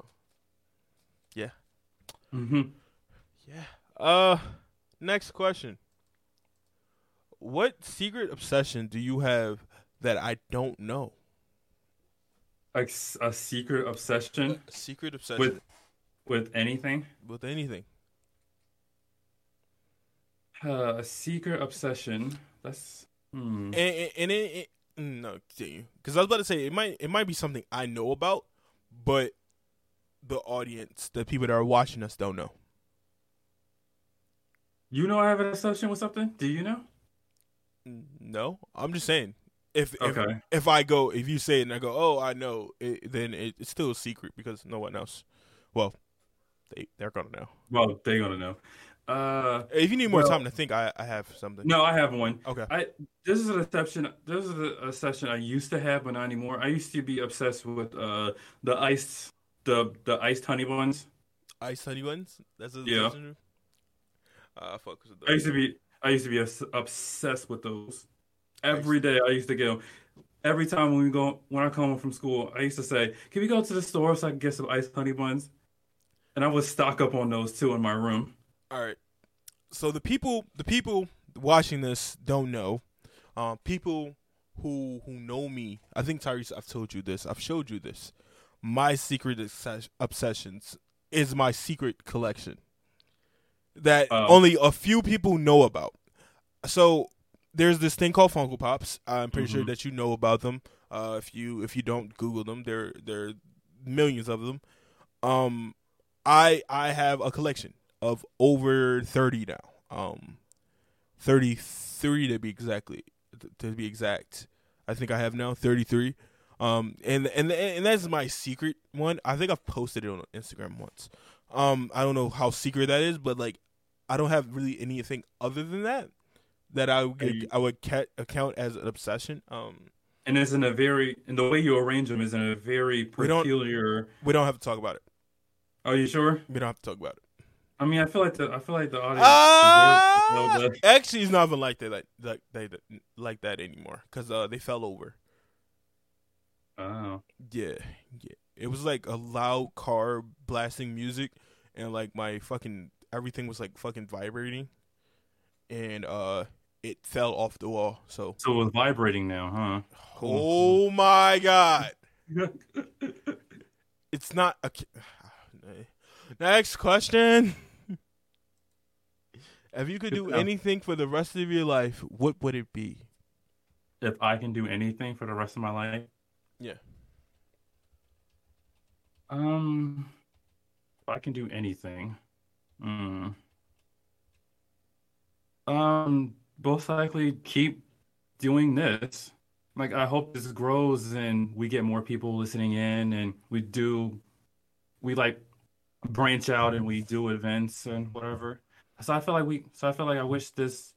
yeah. mm-hmm. yeah. Uh, next question. What secret obsession do you have that I don't know? Like a secret obsession Secret obsession with with anything. with anything. Uh, a secret obsession. That's hmm. and and, and it, it no, because I was about to say it might it might be something I know about, but the audience, the people that are watching us, don't know. You know, I have an obsession with something. Do you know? No, I'm just saying. If if, Okay. if I go, if you say it and I go, oh, I know, it, then it, it's still a secret because no one else. Well, they they're gonna know. Well, they're gonna know. Uh, If you need more Well- time to think, I I have something. no, I have one. Okay. I this is an exception. This is a, a session I used to have, but not anymore. I used to be obsessed with uh the iced the the iced honey buns. Ice honey buns. That's a Yeah. Uh, fuck I used to be I used to be obsessed with those. Every day I used to go. Every time when we go when I come home from school, I used to say, "Can we go to the store so I can get some iced honey buns?" And I would stock up on those too in my room. All right. So the people, the people watching this don't know. Um, people who who know me, I think Tyrese, I've told you this. I've showed you this. My secret obsessions is my secret collection that Oh. only a few people know about. So there's this thing called Funko Pops. I'm pretty sure Mhm. that you know about them. Uh, if you if you don't Google them, there there are millions of them. Um, I I have a collection of over thirty now. Um, thirty three to be exactly to be exact. I think I have now thirty three. Um, and and and that's my secret one. I think I've posted it on Instagram once. Um, I don't know how secret that is, but like, I don't have really anything other than that that I would Hey. I would ca- account as an obsession. Um, And it's in a very and the way you arrange them is in a very We don't- peculiar. we don't have to talk about it. Are you sure? We don't have to talk about it. I mean, I feel like the I feel like the audience deserves to know the- actually, it's not even like that, like like they like that anymore because uh, they fell over. Oh. Yeah, yeah. It was like a loud car blasting music, and like my fucking everything was like fucking vibrating, and uh, it fell off the wall. So, So it was vibrating now, huh? oh my god, <laughs> it's not a. <sighs> Next question. If you could do anything for the rest of your life, what would it be? if I can do anything for the rest of my life, Yeah. um, if I can do anything, mm, um, most likely keep doing this. Like I hope this grows and we get more people listening in, and we do, we like branch out and we do events and whatever. So I feel like we, so I feel like I wish this,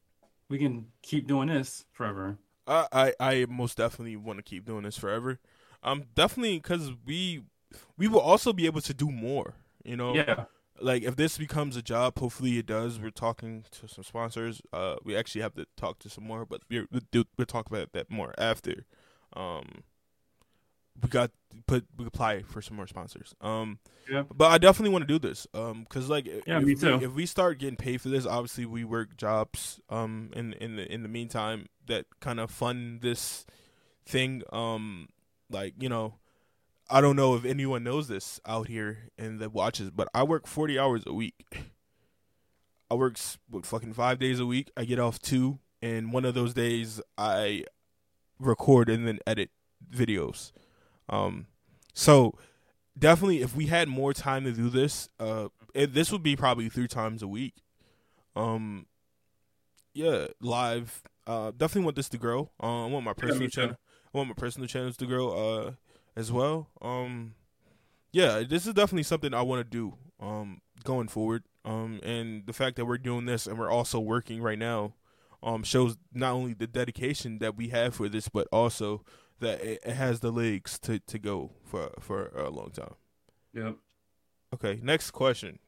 we can keep doing this forever. I, I, I most definitely want to keep doing this forever. Um, definitely because we, we will also be able to do more. You know, Yeah. Like if this becomes a job, hopefully it does. We're talking to some sponsors. Uh, we actually have to talk to some more, but we're, we'll, talk about that more after. Um, we got put we apply for some more sponsors. Um, Yeah. but I definitely want to do this. Um, cause like Yeah, if me we- too. if we start getting paid for this, obviously we work jobs. Um, in in the in the meantime, that kind of fund this thing. Um, like you know, I don't know if anyone knows this out here in the watches, but I work forty hours a week. I work what, fucking five days a week. I get off two, and one of those days I record and then edit videos. Um, so definitely, if we had more time to do this, uh, it, this would be probably three times a week. Um, yeah, live. Uh, definitely want this to grow. Uh, I want my personal too. channel. I want my personal channels to grow. Uh, as well. Um, yeah, this is definitely something I want to do. Um, going forward. Um, and the fact that we're doing this and we're also working right now, um, shows not only the dedication that we have for this, but also that it, it has the legs to, to go for for a long time. Yep. Okay, next question.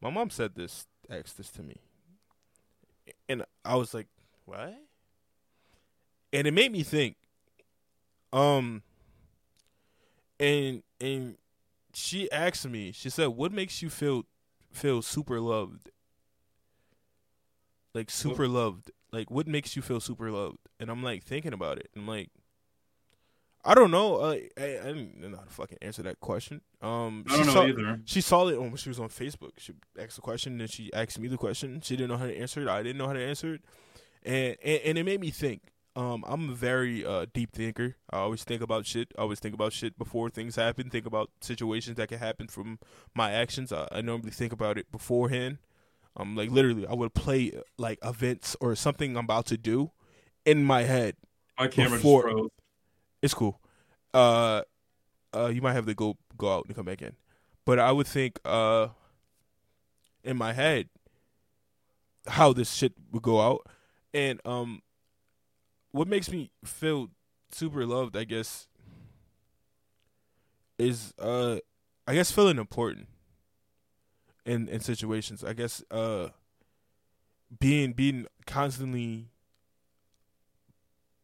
My mom said this, asked this to me, and I was like, "What?" And it made me think. Um. And and she asked me. She said, "What makes you feel feel super loved? Like super loved? Like what makes you feel super loved?" And I'm like thinking about it. I'm like, I don't know. Uh, I, I didn't know how to fucking answer that question. Um, I don't know saw, either. She saw it when she was on Facebook. She asked the question, and she asked me the question. She didn't know how to answer it. I didn't know how to answer it, and and, and it made me think. Um, I'm a very uh, deep thinker. I always think about shit. I always think about shit before things happen. Think about situations that can happen from my actions. I, I normally think about it beforehand. Um, like literally, I would play like events or something I'm about to do in my head. My camera Before- just froze. It's cool. Uh, uh, you might have to go go out and come back in, but I would think uh, in my head how this shit would go out, and um, what makes me feel super loved, I guess, is uh, I guess feeling important in in situations. I guess uh, being being constantly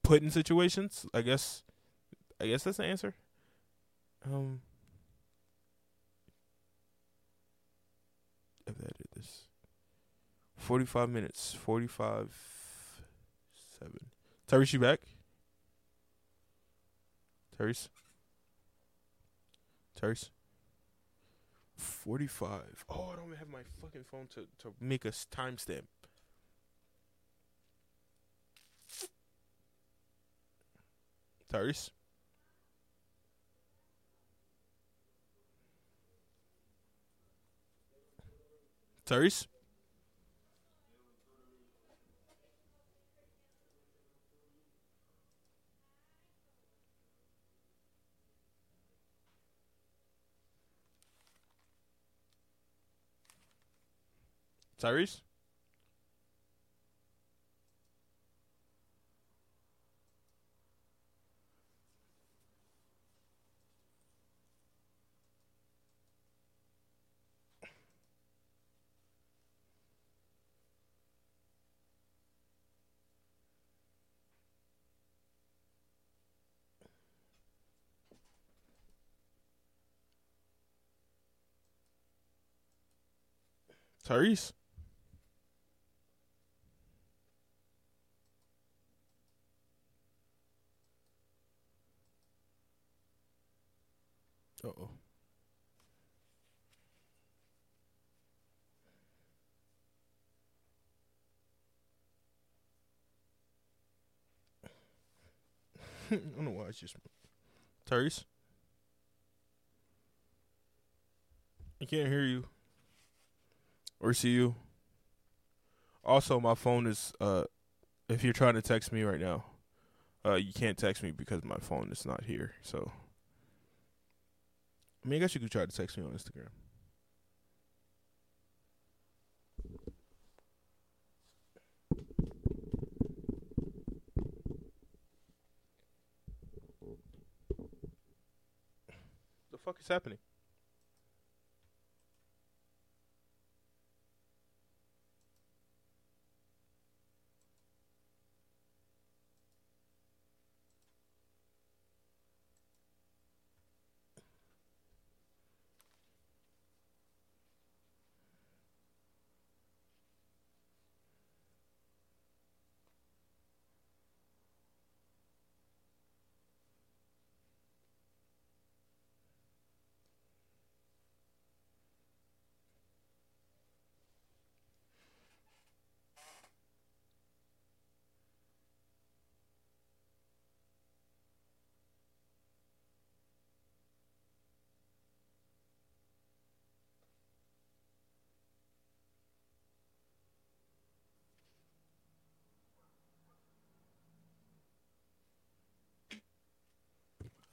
put in situations. I guess I guess that's the answer. Um, if that is forty-five minutes, forty-five, seven. Tyrese, you back? Tyrese, Tyrese. Forty-five. Oh, I don't even have my fucking phone to to make a timestamp. Tyrese. Tyrese? Tyrese? Tyrese? Uh oh. <laughs> I don't know why it's just Tyrese. I can't hear you or see you. Also, my phone is uh if you're trying to text me right now, uh you can't text me because my phone is not here. So I mean I guess you could try to text me on Instagram. The fuck is happening?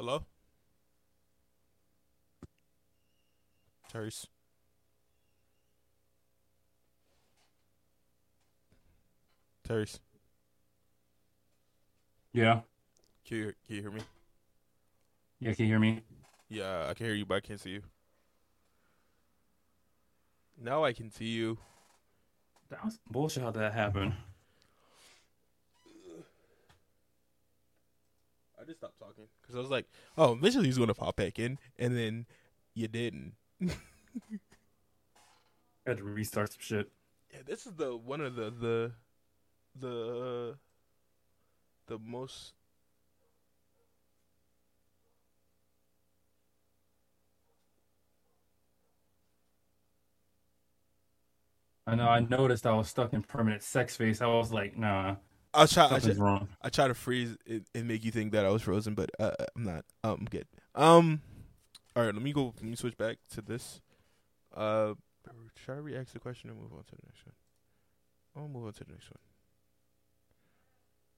Hello? Tyrese. Tyrese. Yeah. Can you, can you hear me? Yeah, can you hear me? Yeah, I can hear you, but I can't see you. Now I can see you. That was bullshit how that happened. I just stopped talking because I was like, oh, eventually he's gonna pop back in, and then you didn't. <laughs> had to restart some shit. Yeah, this is the one of the the the uh, the most. I know. I noticed I was stuck in permanent sex face. I was like, nah, I'll try. I try. I try to freeze it and make you think that I was frozen, but uh, I'm not. Um, I'm good. Um, all right. Let me go. Let me switch back to this. Uh, should I re-ask the question or move on to the next one? I'll move on to the next one.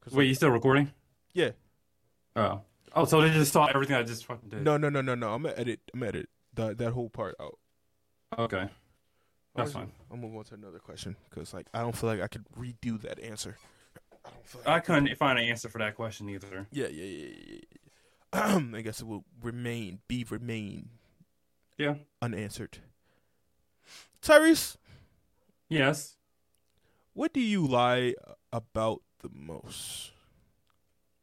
'Cause, Wait, you still recording? Yeah. Oh. Oh, so they just saw everything I just fucking did. No, no, no, no, no. I'm gonna edit. I'm gonna edit that that whole part out. Okay. That's fine. I'll move on to another question because like I don't feel like I could redo that answer. I don't feel like I couldn't find an answer for that question either. Yeah, yeah, yeah, yeah. yeah. <clears throat> I guess it will remain, be remain Yeah. unanswered. Tyrese, Yes. what do you lie about the most?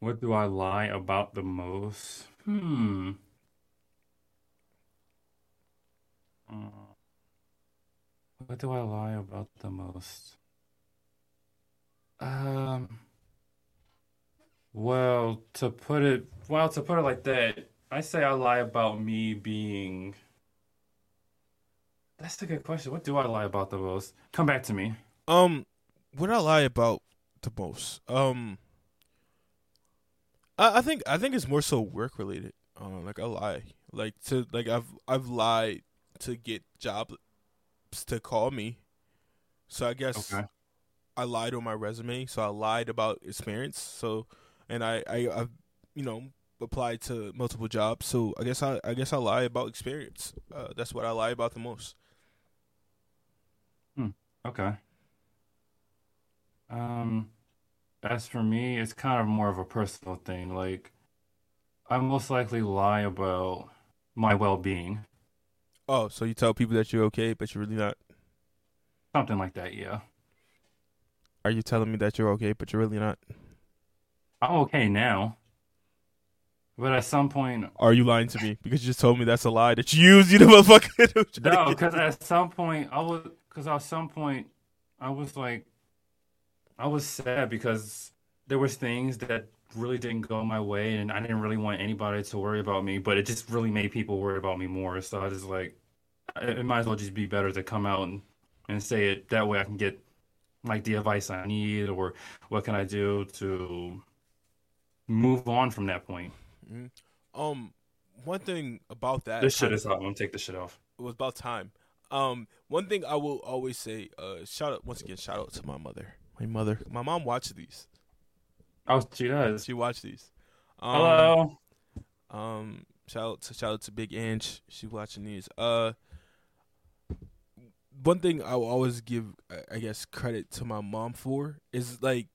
What do I lie about the most? Hmm. Uh, what do I lie about the most? Um. Well, to put it, well, to put it like that, I say I lie about me being. That's a good question. What do I lie about the most? Come back to me. Um, what I lie about the most? Um, I, I think I think it's more so work related. Um, like I lie, like to like I've I've lied to get jobs to call me. So I guess Okay. I lied on my resume. So I lied about experience. So and I I I've you know applied to multiple jobs. So I guess I I guess I lie about experience. Uh, that's what I lie about the most. Okay. Um, as for me, it's kind of more of a personal thing. Like, I most likely lie about my well-being, Oh, so you tell people that you're okay, but you're really not. something like that, yeah. Are you telling me that you're okay, but you're really not? I'm okay now, but at some point, Are you lying to me? Because you just told me that's a lie that you used, you the motherfucker. <laughs> no, because at some point, I was, because at some point, I was like, I was sad because there was things that really didn't go my way, and I didn't really want anybody to worry about me, but it just really made people worry about me more. So I just like, it it might as well just be better to come out and, and say it. That way I can get like the advice I need, or what can I do to move on from that point. um, one thing about that This shit is hot. I'm gonna take this shit off. it was about time. Um, one thing I will always say, uh, shout out once again, shout out to my mother. My mother, my mom watched these. Oh, she does. She watched these. Um, Hello. Um, shout out to shout out to Big Ange. She watching these. Uh, one thing I will always give, I guess, credit to my mom for is like,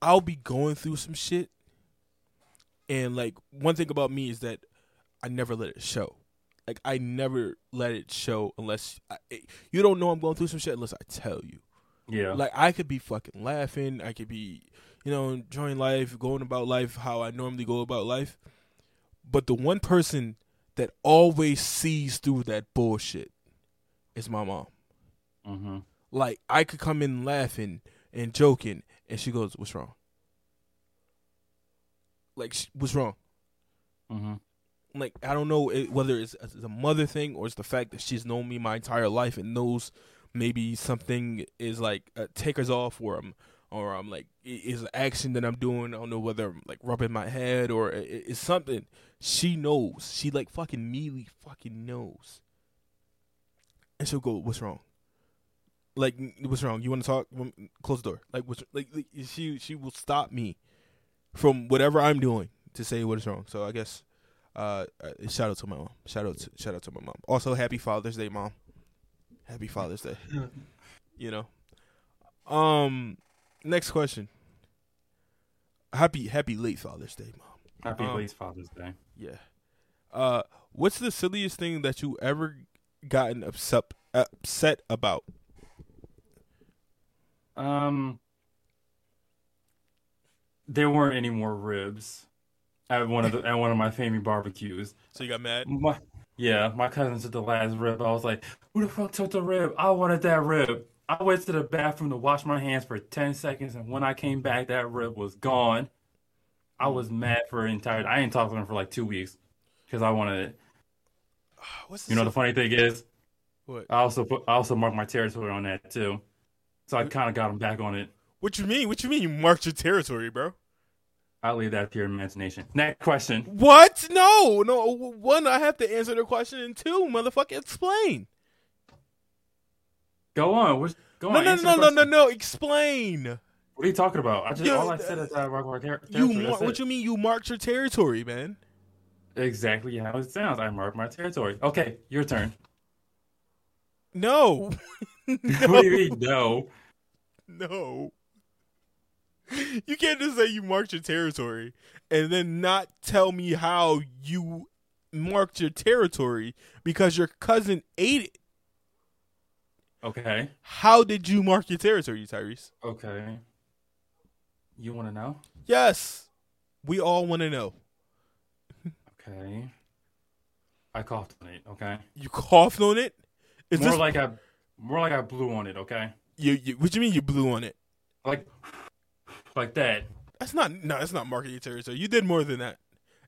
I'll be going through some shit, and like one thing about me is that I never let it show. Like I never let it show unless I, you don't know I'm going through some shit unless I tell you. Yeah. Like I could be fucking laughing, I could be, you know, enjoying life, going about life how I normally go about life. But the one person that always sees through that bullshit is my mom. Mm-hmm. Like I could come in laughing and joking, and she goes, "What's wrong?" Like, what's wrong? Mm-hmm. like I don't know it, whether it's, it's a mother thing or it's the fact that she's known me my entire life and knows maybe something is like uh, takers off or I'm or I'm like is an action that I'm doing. I don't know whether I'm like rubbing my head or i- i- it's something. She knows. She like fucking immediately fucking knows. And she'll go, "What's wrong?" Like, what's wrong? You want to talk? Close the door. Like, what's like, like? She she will stop me from whatever I'm doing to say what is wrong. So I guess uh, uh, shout out to my mom. Shout out to shout out to my mom. Also, happy Father's Day, mom. Happy Father's Day. <laughs> you know. Um, next question. Happy happy late Father's Day, mom. Happy Um, late Father's Day. Yeah. Uh, what's the silliest thing that you ever gotten upset upset about? Um, there weren't any more ribs at one of the at one of my family barbecues. So you got mad? My, yeah, my cousin took the last rib. I was like, "Who the fuck took the rib? I wanted that rib." I went to the bathroom to wash my hands for ten seconds, and when I came back, that rib was gone. I was mad for an entire. I didn't talk to them for like two weeks because I wanted it. <sighs> What's You know, the funny thing is, what? I also put I also marked my territory on that too. So I kind of got him back on it. What you mean? What you mean? You marked your territory, bro? I'll leave that to your imagination. Next question. What? No, no. One, I have to answer the question, and two, motherfucker, explain. Go on. What's, go No, on. no, no, no, no, no, no. Explain. What are you talking about? I just Yo, all I said is I marked my ter- You, territory. mar- what it. you mean? You marked your territory, man. Exactly how it sounds. I marked my territory. Okay, your turn. No, <laughs> what do you <laughs> mean? No. no. <laughs> You can't just say you marked your territory and then not tell me how you marked your territory because your cousin ate it. Okay. How did you mark your territory, Tyrese? Okay. You want to know? Yes, we all want to know. Okay. I coughed on it. Okay. You coughed on it. Is more this like I, more like I blew on it. Okay. you, you? What you mean you blew on it? Like, like that. That's not no. That's not marking your territory. You did more than that.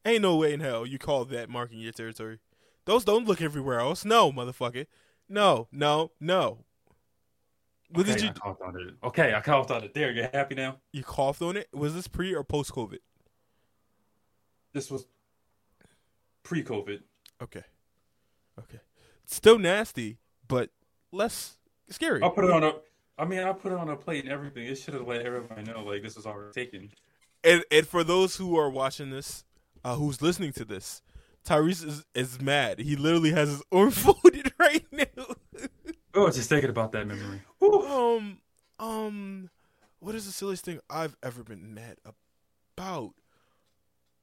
Ain't no way in hell you call that marking your territory. Those don't look everywhere else. No, motherfucker. No, no, no. What Okay, did you? I coughed on it. Okay, I coughed on it. There, you happy now? You coughed on it. Was this pre or post COVID? This was pre-COVID. Okay, okay. Still nasty, but less scary. I'll put it on a. I mean, I put it on a plate and everything. It should have let everybody know like this is already taken. And and for those who are watching this, uh, who's listening to this, Tyrese is, is mad. He literally has his arm <laughs> folded right now. Oh, just thinking about that memory. um, um, what is the silliest thing I've ever been mad about?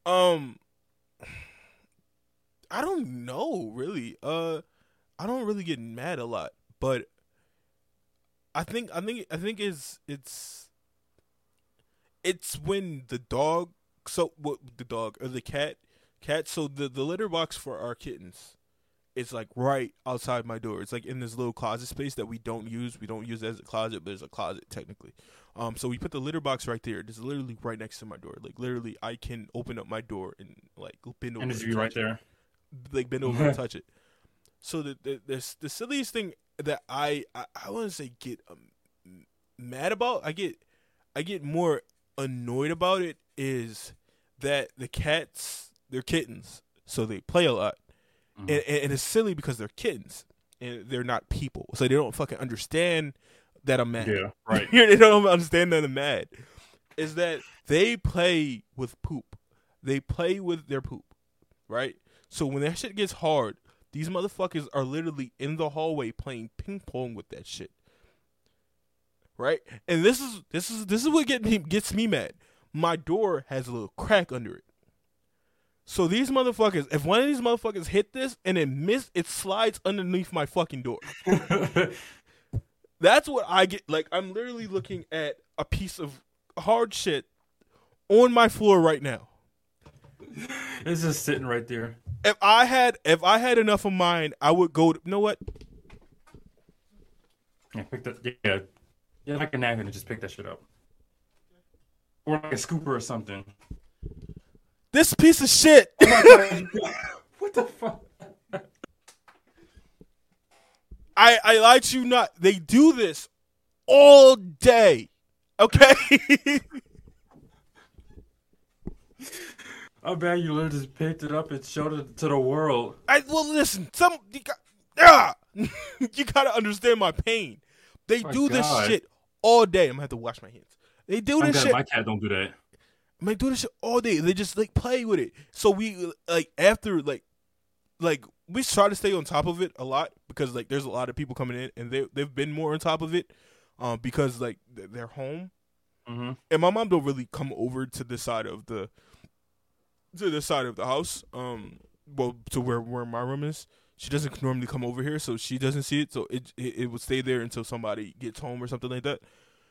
Um, I don't know really. Uh, I don't really get mad a lot, but I think I think I think it's it's it's when the dog so what the dog or the cat cat so the the litter box for our kittens it's like right outside my door. It's like in this little closet space that we don't use. We don't use it as a closet, but it's a closet technically. Um, so we put the litter box right there. It's literally right next to my door. Like literally, I can open up my door and like bend over. And it's and right it. there. Like bend over and <laughs> touch it. So the the the, the silliest thing that I I, I want to say get um, mad about. I get I get more annoyed about it is that the cats they're kittens, so they play a lot Mhm. and, and it's silly because they're kittens and they're not people, so they don't fucking understand that I'm mad. Yeah, <laughs> right. they don't understand that I'm mad. Is that they play with poop? They play with their poop, right? So when that shit gets hard, these motherfuckers are literally in the hallway playing ping pong with that shit, right? And this is this is this is what get me gets me mad. My door has a little crack under it. So these motherfuckers, if one of these motherfuckers hit this and it miss, it slides underneath my fucking door. <laughs> That's what I get. Like I'm literally looking at a piece of hard shit on my floor right now. it's just sitting right there. If I had, if I had enough of mine, I would go. To, you know what? Yeah, pick that. Yeah, yeah, like a napkin and just pick that shit up, or like a scooper or something. This piece of shit. Oh <laughs> what the fuck? I I lied to you not. They do this all day. Okay. <laughs> I bet you literally just picked it up and showed it to the world. I well listen. Some you got, ah, <laughs> you gotta understand my pain. They My do this shit all day. I'm gonna have to wash my hands. They do this shit. my cat don't do that. man, do this shit all day. They just like play with it. So we like after like like we try to stay on top of it a lot because like there's a lot of people coming in and they they've been more on top of it, um because like they're home hmm and my mom don't really come over to the side of the to the side of the house um well to where where my room is she doesn't normally come over here so she doesn't see it so it it, it would stay there until somebody gets home or something like that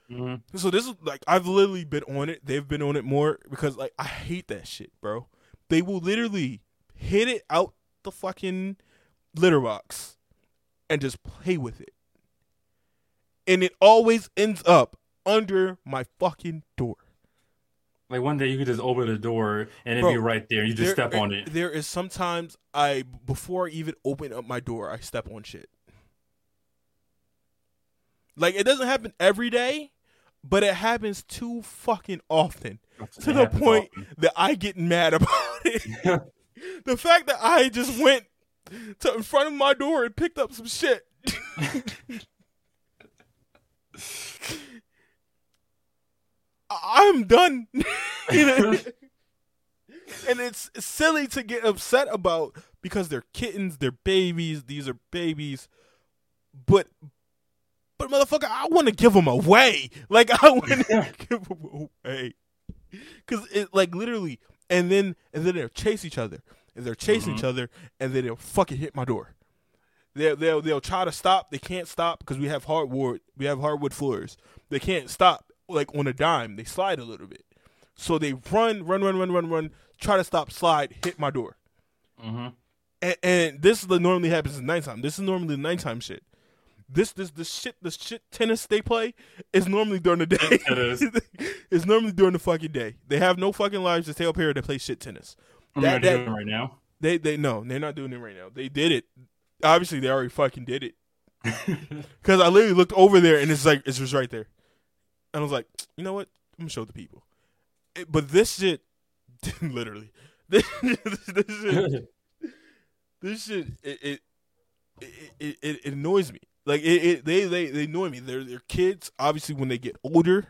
hmm so this is like I've literally been on it. They've been on it more because like I hate that shit, bro. They will literally hit it out the fucking litter box and just play with it. And it always ends up under my fucking door. Like one day you could just open the door and it'd Bro, be right there. You just There- step on it. There is sometimes I before I even open up my door, I step on shit. Like it doesn't happen every day, but it happens too fucking often to the point often. that I get mad <laughs> about it. <laughs> the fact that I just went to in front of my door and picked up some shit. <laughs> I- I'm done. <laughs> You know? <laughs> and it's silly to get upset about because they're kittens, they're babies, these are babies. But but motherfucker, I want to give them away. Like I want to <laughs> give them away. Cuz it like literally and then and then they'll chase each other. And they're chasing each mm-hmm. other and then they'll fucking hit my door. They'll they'll they'll try to stop. They can't stop because we have hardwood. We have hardwood floors. They can't stop like on a dime. They slide a little bit. So they run, run, run, run, run, run. Try to stop, slide, hit my door. hmm And, and this is the normally happens at nighttime. This is normally the nighttime shit. This this this shit the shit tennis they play is normally during the day. It is. <laughs> it's normally during the fucking day. They have no fucking lives to stay up here to play shit tennis. I'm That- not that- doing it right now. They they no, they're not doing it right now. They did it. Obviously, they already fucking did it. <laughs> Because I literally looked over there and it's like it's just right there, and I was like, you know what? I'm gonna show the people. It- but this shit, <laughs> literally, this, <laughs> this shit, this shit, it it, it, it, it, annoys me. Like it, it, they they they annoy me. They're they're kids. Obviously, when they get older,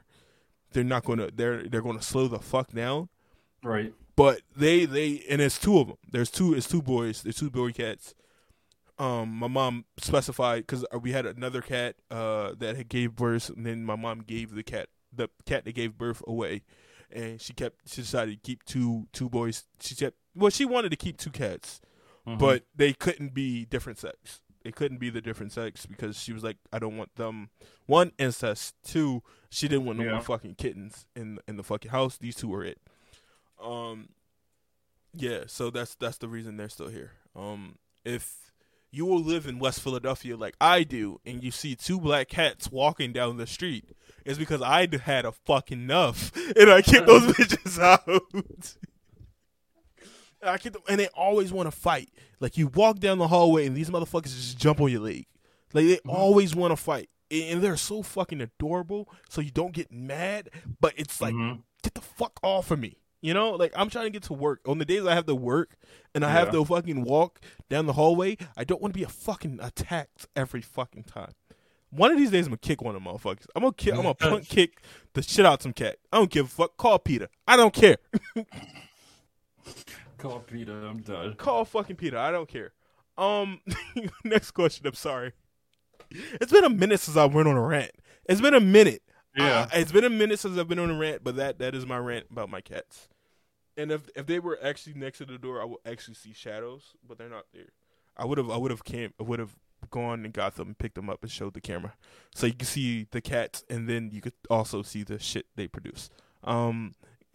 they're not gonna they're they're gonna slow the fuck down. right. But they they and it's two of them. There's two. It's two boys. There's two boy cats. Um, my mom specified because we had another cat uh that had gave birth, and then my mom gave the cat the cat that gave birth away, and she kept she decided to keep two two boys. She kept well, she wanted to keep two cats, Mhm. but they couldn't be different sex. They couldn't be the different sex because she was like, I don't want them. One incest. Two, she didn't want no Yeah. more fucking kittens in in the fucking house. These two were it. Um, yeah. So that's that's the reason they're still here. Um, if you will live in West Philadelphia like I do, and you see two black cats walking down the street, it's because I had a fucking enough, <laughs> and I kicked those <laughs> bitches out. And I get them, and they always want to fight. Like you walk down the hallway, and these motherfuckers just jump on your leg. Like they always want to fight, and they're so fucking adorable. So you don't get mad, but it's like Mhm. get the fuck off of me. You know, like I'm trying to get to work. On the days I have to work and I have to fucking walk down the hallway, I don't want to be a fucking attacked every fucking time. One of these days I'm gonna kick one of them motherfuckers. I'm gonna kick, I'm gonna punt kick the shit out some cat. I don't give a fuck. Call PETA. I don't care. <laughs> Call PETA. I'm done. Call fucking PETA. I don't care. Um, <laughs> next question. I'm sorry. It's been a minute since I went on a rant. It's been a minute. Yeah. Uh, it's been a minute since I've been on a rant, but that that is my rant about my cats. And if if they were actually next to the door, I would actually see shadows, but they're not there. I would have I would have came I would have gone and got them, picked them up, and showed the camera, so you can see the cats, and then you could also see the shit they produce. Um, <laughs>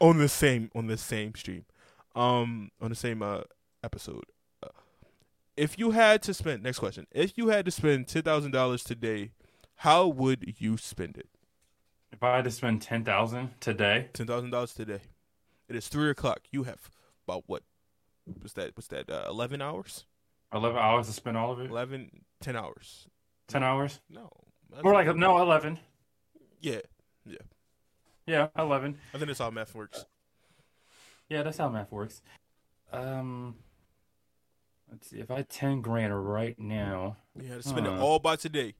on the same on the same stream, um, on the same uh episode. Uh, if you had to spend next question, if you had to spend ten thousand dollars today, how would you spend it? If I had to spend ten thousand today, Ten thousand dollars today. It is three o'clock. You have about what? What's that? What's that? Uh, Eleven hours? eleven hours to spend all of it. 11, 10 hours. Ten hours, No, or like no, eleven. yeah. Yeah, Yeah, eleven. I think that's how math works. Yeah, that's how math works. Um, let's see. If I had ten grand right now, yeah, to spend it Huh. all by today.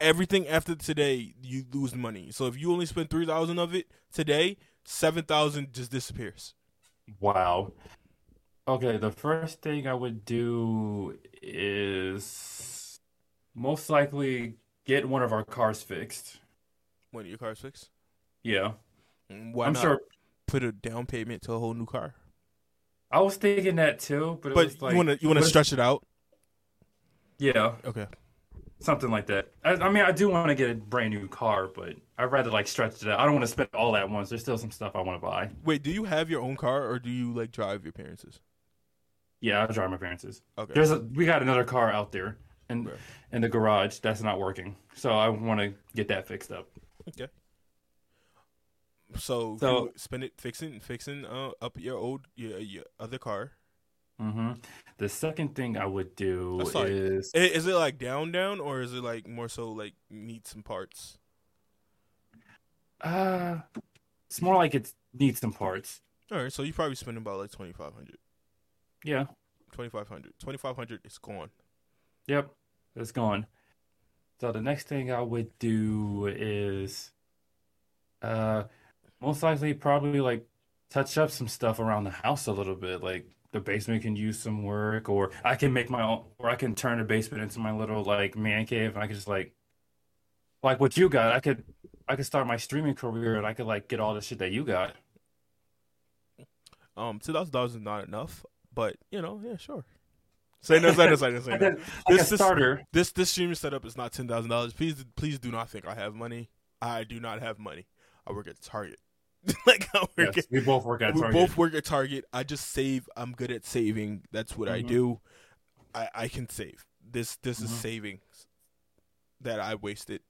Everything after today, you lose money. So if you only spend three thousand of it today, seven thousand just disappears. wow. Okay, the first thing I would do is most likely get one of our cars fixed. When your car's fixed, Yeah, Mm, why I'm sure. put a down payment to a whole new car? I was thinking that too, but it But was like, you want to you want to stretch it out? yeah, Okay. Something like that. I, I mean, I do want to get a brand new car, but I'd rather like stretch it out. I don't want to spend all at once. There's still some stuff I want to buy. Wait, do you have your own car or do you like drive your parents'? Yeah, I'll drive my parents'. Okay. There's a we got another car out there in in the garage that's not working, so I want to get that fixed up. Okay. So, So- spend it fixing fixing uh, up your old your, your other car. Hmm The second thing I would do like- is is it like down down or is it like more so like meats and parts? uh, it's more like it needs some parts. All right, so you probably spending about like 2500 Yeah. 2500 2500 is gone. Yep. It's gone. So the next thing I would do is, uh, most likely probably like touch up some stuff around the house a little bit. Like the basement can use some work, or I can make my own, or I can turn the basement into my little like man cave, and I can just like, like what you got. I could, I could start my streaming career, and I could like get all the shit that you got. Um, two thousand dollars is not enough, but you know, yeah, sure. <laughs> Say no, say no, say no, say no. This- this- starter. This this streaming setup is not ten thousand dollars. Please, please do not think I have money. I do not have money. I work at Target. <laughs> like I work Yes, at, we both work at we Target. both work at Target. I just save. I'm good at saving. That's what I Mhm. do. I I can save. This this is Mhm. savings that I wasted.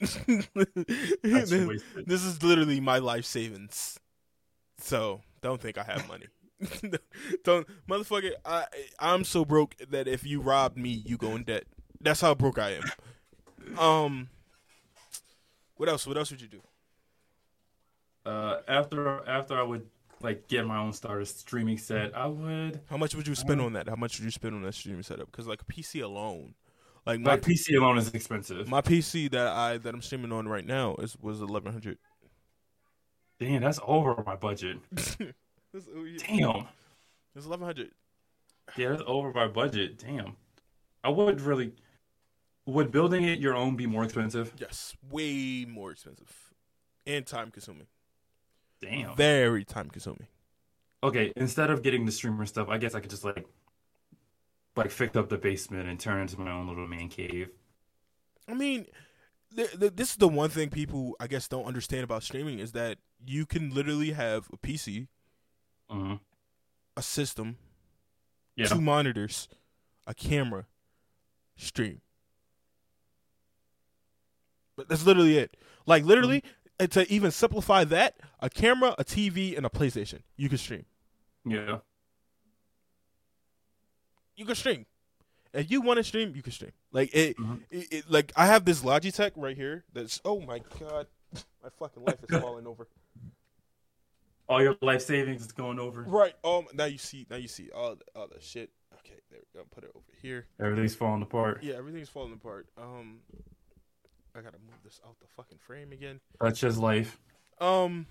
This, <laughs> wasted. this is literally my life savings. So don't think I have <laughs> money. don't motherfucker. I I'm so broke that if you robbed me, you go in debt. That's how broke I am. Um. What else? What else would you do? Uh, after after I would like get my own starter streaming set, I would How much would you spend Um, on that? How much would you spend on that streaming setup? Because like a PC alone, like my my PC alone is expensive. my PC that I that I'm streaming on right now is was eleven hundred. Damn, that's over my budget. <laughs> Damn. It's eleven hundred. Yeah, that's over my budget. Damn. I would really would building it your own be more expensive? Yes, way more expensive and time consuming. Damn. Very time consuming. Okay, instead of getting the streamer stuff, I guess I could just like like fix up the basement and turn into my own little man cave. I mean, th- th- this is the one thing people I guess don't understand about streaming is that you can literally have a PC, hmm a system, Yeah. two monitors, a camera, stream. But that's literally it. Like literally, and to even simplify that, a camera, a TV, and a PlayStation, you can stream. Yeah. You can stream. If you want to stream, you can stream. Like it, Mhm. it, it, like I have this Logitech right here. That's oh my god, <laughs> my fucking life is <laughs> falling over. All your life savings is going over. Right. Um. Now you see. Now you see all the, all the shit. Okay. There we go. Put it over here. Everything's falling apart. Yeah. Everything's falling apart. Um. I gotta move this out the fucking frame again. That's just life. Um.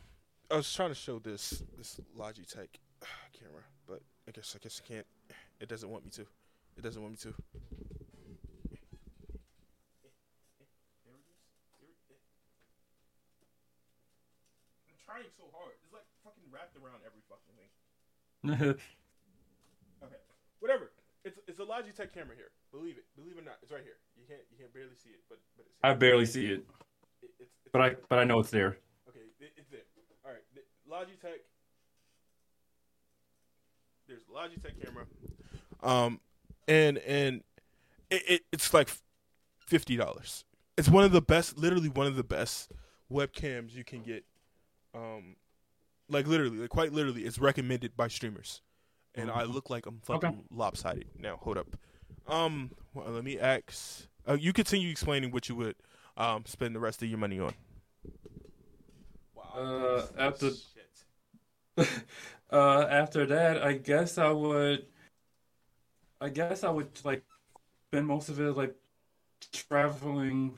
I was trying to show this this Logitech <sighs> camera, but I guess I guess I can't. It doesn't want me to. It doesn't want me to. I'm trying so hard. It's like fucking wrapped around every fucking thing. <laughs> Okay, whatever. It's it's a Logitech camera here. Believe it, believe it or not, it's right here. You can't you can't barely see it, but but it's I barely see it, it, it's, it's but I but I know it's there. okay. It, it's there. All right, Logitech. There's a Logitech camera, um, and and it, it it's like fifty dollars. It's one of the best, literally one of the best webcams you can get. Um, like literally, like quite literally, it's recommended by streamers, and I look like I'm fucking Okay. lopsided. Now, hold up. Um, well, let me ask. Uh, you continue explaining what you would um spend the rest of your money on. Wow. Uh, after- shit. <laughs> uh, after that, I guess I would. I guess I would like spend most of it like traveling.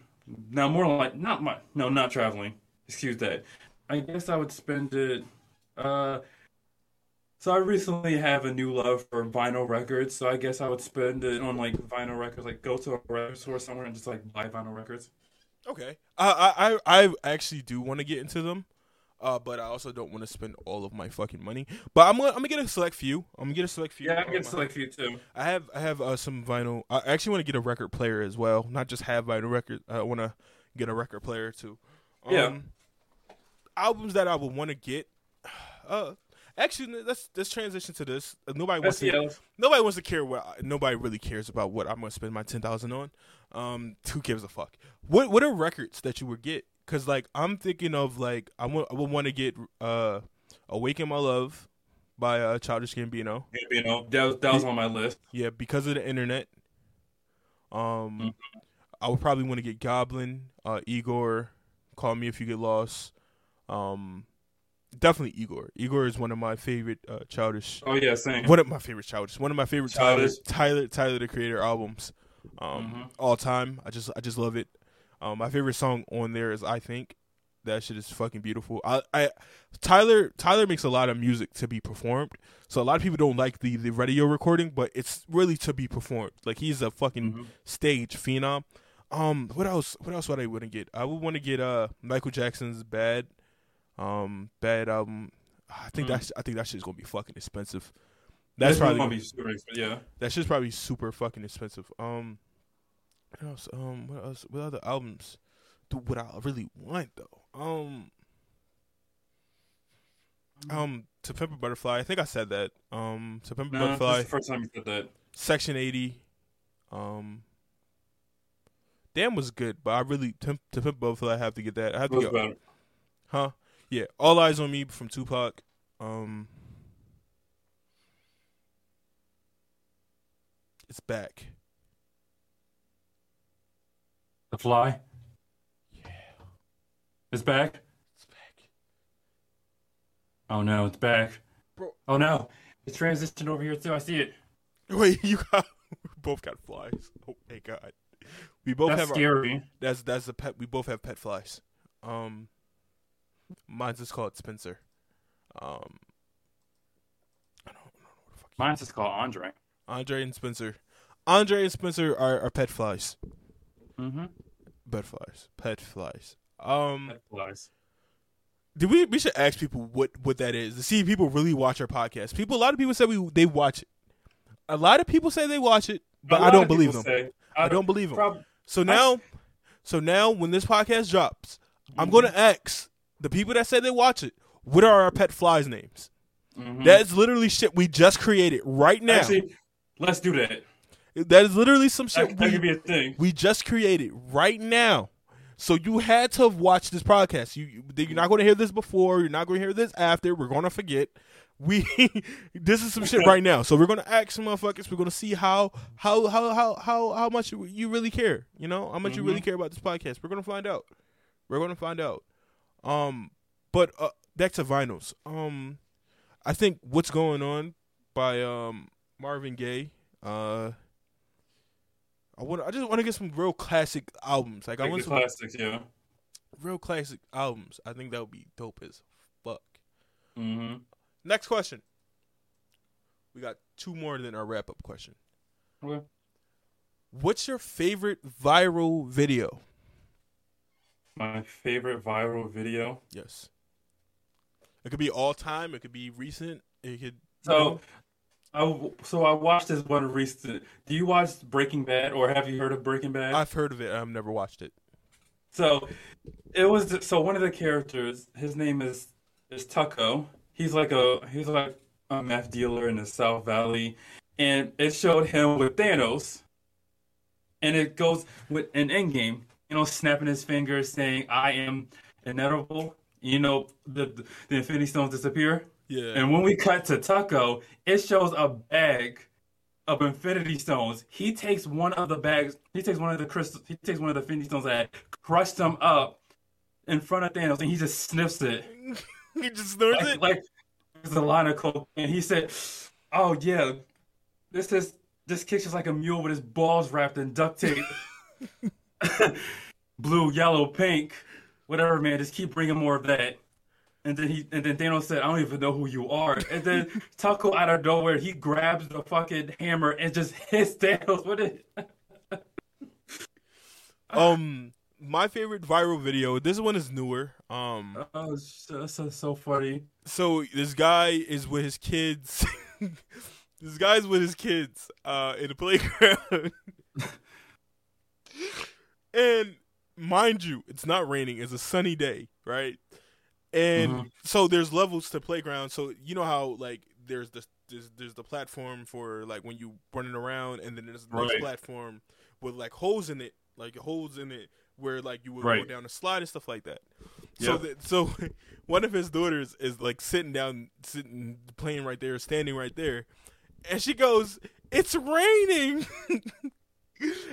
Now more like not my no not traveling. Excuse that. I guess I would spend it. Uh, so I recently have a new love for vinyl records. So I guess I would spend it on like vinyl records. Like go to a record store somewhere and just like buy vinyl records. Okay. I I I I actually do want to get into them, uh, but I also don't want to spend all of my fucking money. But I'm gonna I'm gonna get a select few. I'm gonna get a select few. Yeah, I Um, can select few too. I have I have uh, some vinyl. I actually want to get a record player as well, not just have vinyl record. I want to get a record player too. Um, Yeah. Albums that I would want to get. <sighs> Uh, actually, let's let's transition to this. Uh, Nobody wants to. Nobody wants to care what. I- Nobody really cares about what I'm gonna spend my ten thousand on. Um, who gives a fuck? What What are records that you would get? Cause like I'm thinking of like I want I would want to get uh, Awaken My Love by uh, Childish Gambino. You know, that was, that was on my list. Yeah, because of the internet. Um, Mhm. I would probably want to get Goblin, uh, Igor, Call Me If You Get Lost. Um, definitely Igor. Igor is one of my favorite uh, Childish. Oh yeah, same. One of my favorite Childish. One of my favorite Tyler, Childish. Tyler Tyler the Creator albums. Um, Mhm. all time. I just I just love it. Um, my favorite song on there is I think. That shit is fucking beautiful. I, I Tyler Tyler makes a lot of music to be performed. So a lot of people don't like the the radio recording, but it's really to be performed. Like he's a fucking Mhm. stage phenom. Um, what else? What else would I want to get? I would want to get uh Michael Jackson's Bad, um, Bad album. I think Mm. that's I think that shit's gonna be fucking expensive. That's That's probably gonna be super expensive. Yeah. that shit's probably super fucking expensive. Um, what else? Um, what else? What other albums? Do what I really want though? Um, um, To Pimp a Butterfly. I think I said that. Um, To Pimp a No, Butterfly. the first time you said that. Section 80. Um Damn was good, but I really to, to Pimp a Butterfly I have to get that. I have to get better. Huh? Yeah. All Eyez on Me from Tupac. Um It's back. The Fly. Yeah. It's back. It's back. Oh no, it's back. Bro. Oh no, it's transitioned over here too. I see it. Wait, you got <laughs> we both got flies. Oh my god. We both That's have our, scary. that's that's a pet we both have pet flies. Um mine's just called Spencer. Um I don't, I don't know what the fuck Mine's just called Andre. Andre and Spencer. Andre and Spencer are, are pet flies. Mm-hmm. Pet flies. Pet flies. Um, That flies. do we we should ask people what what that is to see if people really watch our podcast. People, a lot of people say we they watch it. A lot of people say they watch it, but I don't believe them. say- I don't believe them. prob- So now, so now when this podcast drops, I'm gonna ask the people that say they watch it, what are our pet flies names? Mhm. That's literally shit we just created right now. Actually, let's do that. that is literally some shit That, that we could be a thing. we just created right now. So you had to have watched this podcast. You, you you're not going to hear this before. You're not going to hear this after. We're going to forget. We <laughs> this is some shit <laughs> right now. So we're going to ask some motherfuckers. We're going to see how how how how how how much you- really care. You know how much you really Mhm. care about this podcast. We're going to find out. We're going to find out. Um, but uh, back to vinyls. Um, I think what's going on by um Marvin Gaye. Uh. I want. I just want to get some real classic albums. Like I want some classics, yeah. real classic albums. I think that would be dope as fuck. Mm-hmm. Next question. We got two more than our wrap up question. Okay. What's your favorite viral video? My favorite viral video. Yes. It could be all time. It could be recent. It could. So, I so I watched this one recent. Do you watch Breaking Bad, or have you heard of Breaking Bad? I've heard of it. I've never watched it. So it was so one of the characters, his name is is Tuco. He's like a he's like a meth dealer in the South Valley, and it showed him with Thanos, and it goes with an Endgame, you know, snapping his fingers, saying, "I am inedible." You know, the the Infinity Stones disappear, Yeah. and when we cut to Tuco, it shows a bag of Infinity Stones. He takes one of the bags. He takes one of the crystals. He takes one of the Infinity Stones that crushed them up in front of Thanos, and he just sniffs it <laughs> he just snorts like, it. like there's a line of coke. And he said, "Oh yeah, this is this kid's just like a mule with his balls wrapped in duct tape, <laughs> <laughs> blue, yellow, pink, whatever. Man, just keep bringing more of that." And then he and then Thanos said, "I don't even know who you are." And then <laughs> Tuco out of nowhere, he grabs the fucking hammer and just <laughs> hits Thanos with it. <laughs> Um, my favorite viral video. This one is newer. Um, Oh, so, so funny. so this guy is with his kids. this guy's with his kids uh, in the playground, and mind you, it's not raining. It's a sunny day, right? And Mhm. so there's levels to playground. So you know how like there's the there's, there's the platform for like when you running around, and then there's the Right. platform with like holes in it, like holes in it where like you would go down a slide and stuff like that. So Yep. th- so <laughs> one of his daughters is like sitting down, sitting playing right there, standing right there, and she goes, "It's raining." <laughs>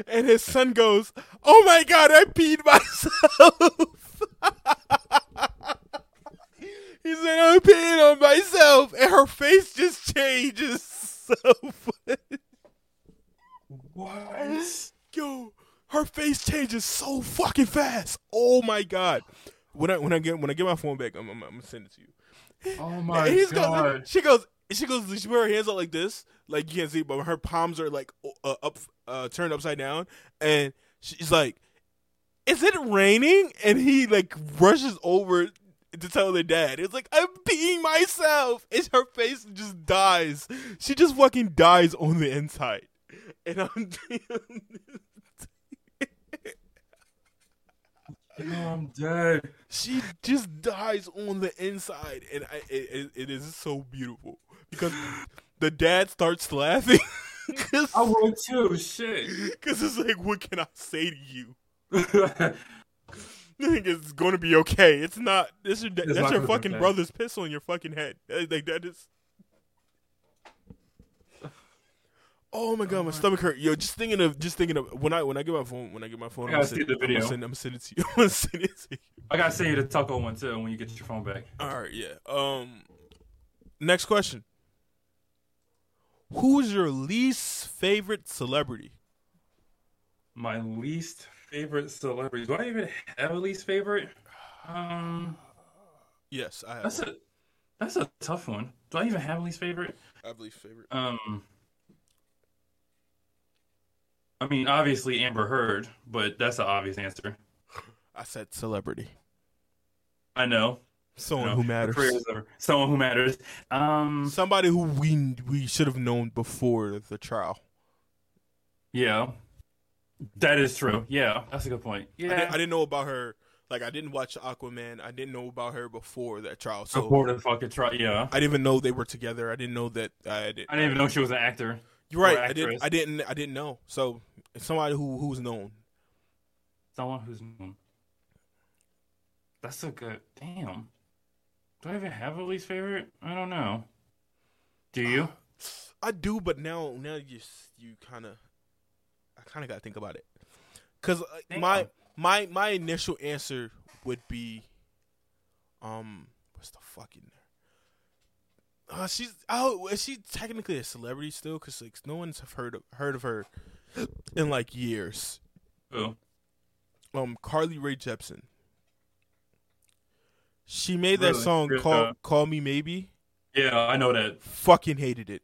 and his son goes, "Oh my god, I peed myself." <laughs> he said, "I'm peeing on myself," and her face just changes so. funny. What? Yo, her face changes so fucking fast. Oh my god. When I when I get when I get my phone back, I'm, I'm, I'm gonna send it to you. Oh my god. Goes, she goes. She goes. She put her hands out like this, like you can't see, but her palms are like uh, up, uh, turned upside down, and she's like, "Is it raining?" And he like rushes over to tell their dad. It's like I'm peeing myself, and her face just dies. She just fucking dies on the inside, and I'm. <laughs> I'm dead. she just dies on the inside, and I, it, it is so beautiful because the dad starts laughing <laughs> I would too. Shit. Because it's like, what can I say to you? <laughs> It's going to be okay. It's not. This is that's not your fucking brother's pistol in your fucking head. Like that is. Oh my god, my stomach hurt. Yo, just thinking of just thinking of when I when I get my phone when I get my phone, I I'm gotta see send, the I'm gonna video. I'm gonna send it to you. <laughs> I'm gonna send it to you. I gotta send you the taco one too when you get your phone back. All right, yeah. Um, next question. Who's your least favorite celebrity? My least favorite celebrity. Do I even have a least favorite? Um, Yes, I have. that's a that's a tough one. Do I even have a least favorite? I have least favorite. Um, I mean, obviously Amber Heard, but that's an obvious answer. <laughs> I said celebrity. I know. Someone No, who matters. career is over. Someone who matters. Um, Somebody who we we should have known before the trial. yeah, that is true. Yeah, that's a good point. I, Yeah, didn't, I didn't know about her. Like I didn't watch Aquaman. I didn't know about her before that trial. So before the fucking trial. Yeah, I didn't even know they were together. I didn't know that. I didn't. I didn't even know she was an actor. You're right. I didn't. I didn't. I didn't know. So somebody who who's known. Someone who's known. That's a good. Damn. Do I even have a least favorite? I don't know. Do you? I do, but now now you you kind of I kind of got to think about it because Damn. my my my initial answer would be um what's the fucking uh, she's oh is she technically a celebrity still because like no one's have heard of heard of her in like years Who? um Carly Rae Jepsen she made that Really? song Good, call uh, call me maybe Yeah, I know that. fucking hated it.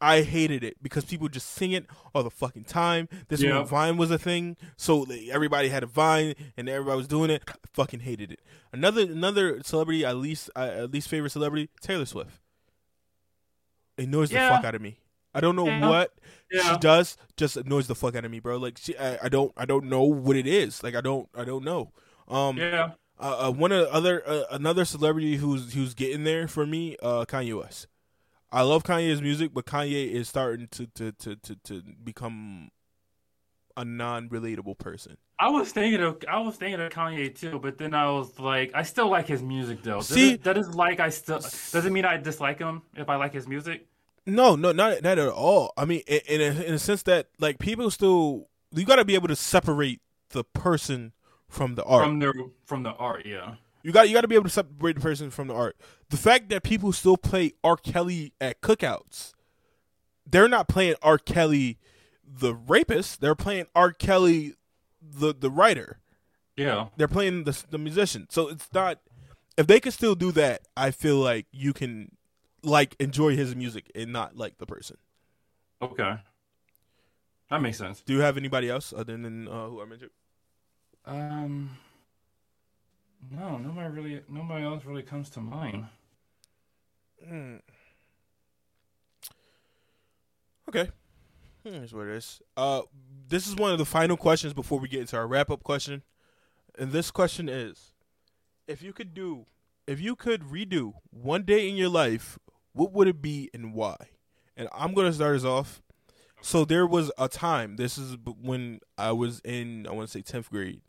I hated it because people just sing it all the fucking time. This Yeah. when Vine was a thing, so like, everybody had a Vine and everybody was doing it. I fucking hated it. Another another celebrity, at least uh, at least favorite celebrity, Taylor Swift. It annoys the fuck out of me. I don't know Yeah. what Yeah. she does, just annoys the fuck out of me, bro. Like she, I, I don't I don't know what it is. Like I don't I don't know. Um, Yeah. Uh, uh, one of the other uh, another celebrity who's who's getting there for me, uh, Kanye West. I love Kanye's music, but Kanye is starting to to to to, to become a non-relatable person. I was thinking of I was thinking of Kanye too, but then I was like, I still like his music though. Does See- it, that is like I still doesn't mean I dislike him if I like his music. No, no, not not at all. I mean, in in a, in a sense that like people still you got to be able to separate the person from the art. From the from the art, yeah. You got you got to be able to separate the person from the art. The fact that people still play R. Kelly at cookouts, they're not playing R. Kelly, the rapist. They're playing R. Kelly, the the writer. Yeah. They're playing the the musician. So it's not. If they can still do that, I feel like you can like enjoy his music and not like the person. Okay. That makes sense. Do you have anybody else other than uh, who I mentioned? Um No, nobody really nobody else really comes to mind. Hmm. Okay. Here's what it is. Uh, this is one of the final questions before we get into our wrap up question. And this question is if you could do, if you could redo one day in your life, what would it be and why? And I'm to start us off. So there was a time, this is when I was in, I want to say 10th grade.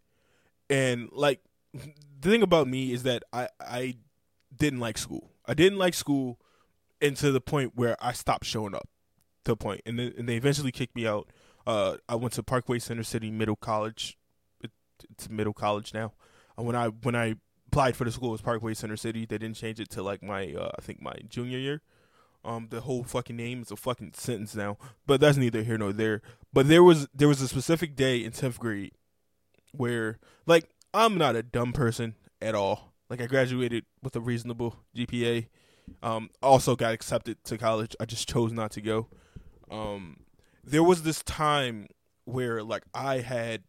And like the thing about me is that I I didn't like school. I didn't like school, and to the point where I stopped showing up. To a point, and then and they eventually kicked me out. Uh, I went to Parkway Center City Middle College. It, it's middle college now. And when I when I applied for the school, it was Parkway Center City. They didn't change it to like my uh, I think my junior year. Um, the whole fucking name is a fucking sentence now, but that's neither here nor there. But there was there was a specific day in tenth grade where like I'm not a dumb person at all. Like I graduated with a reasonable GPA. Um, also got accepted to college. I just chose not to go. Um, there was this time where like I had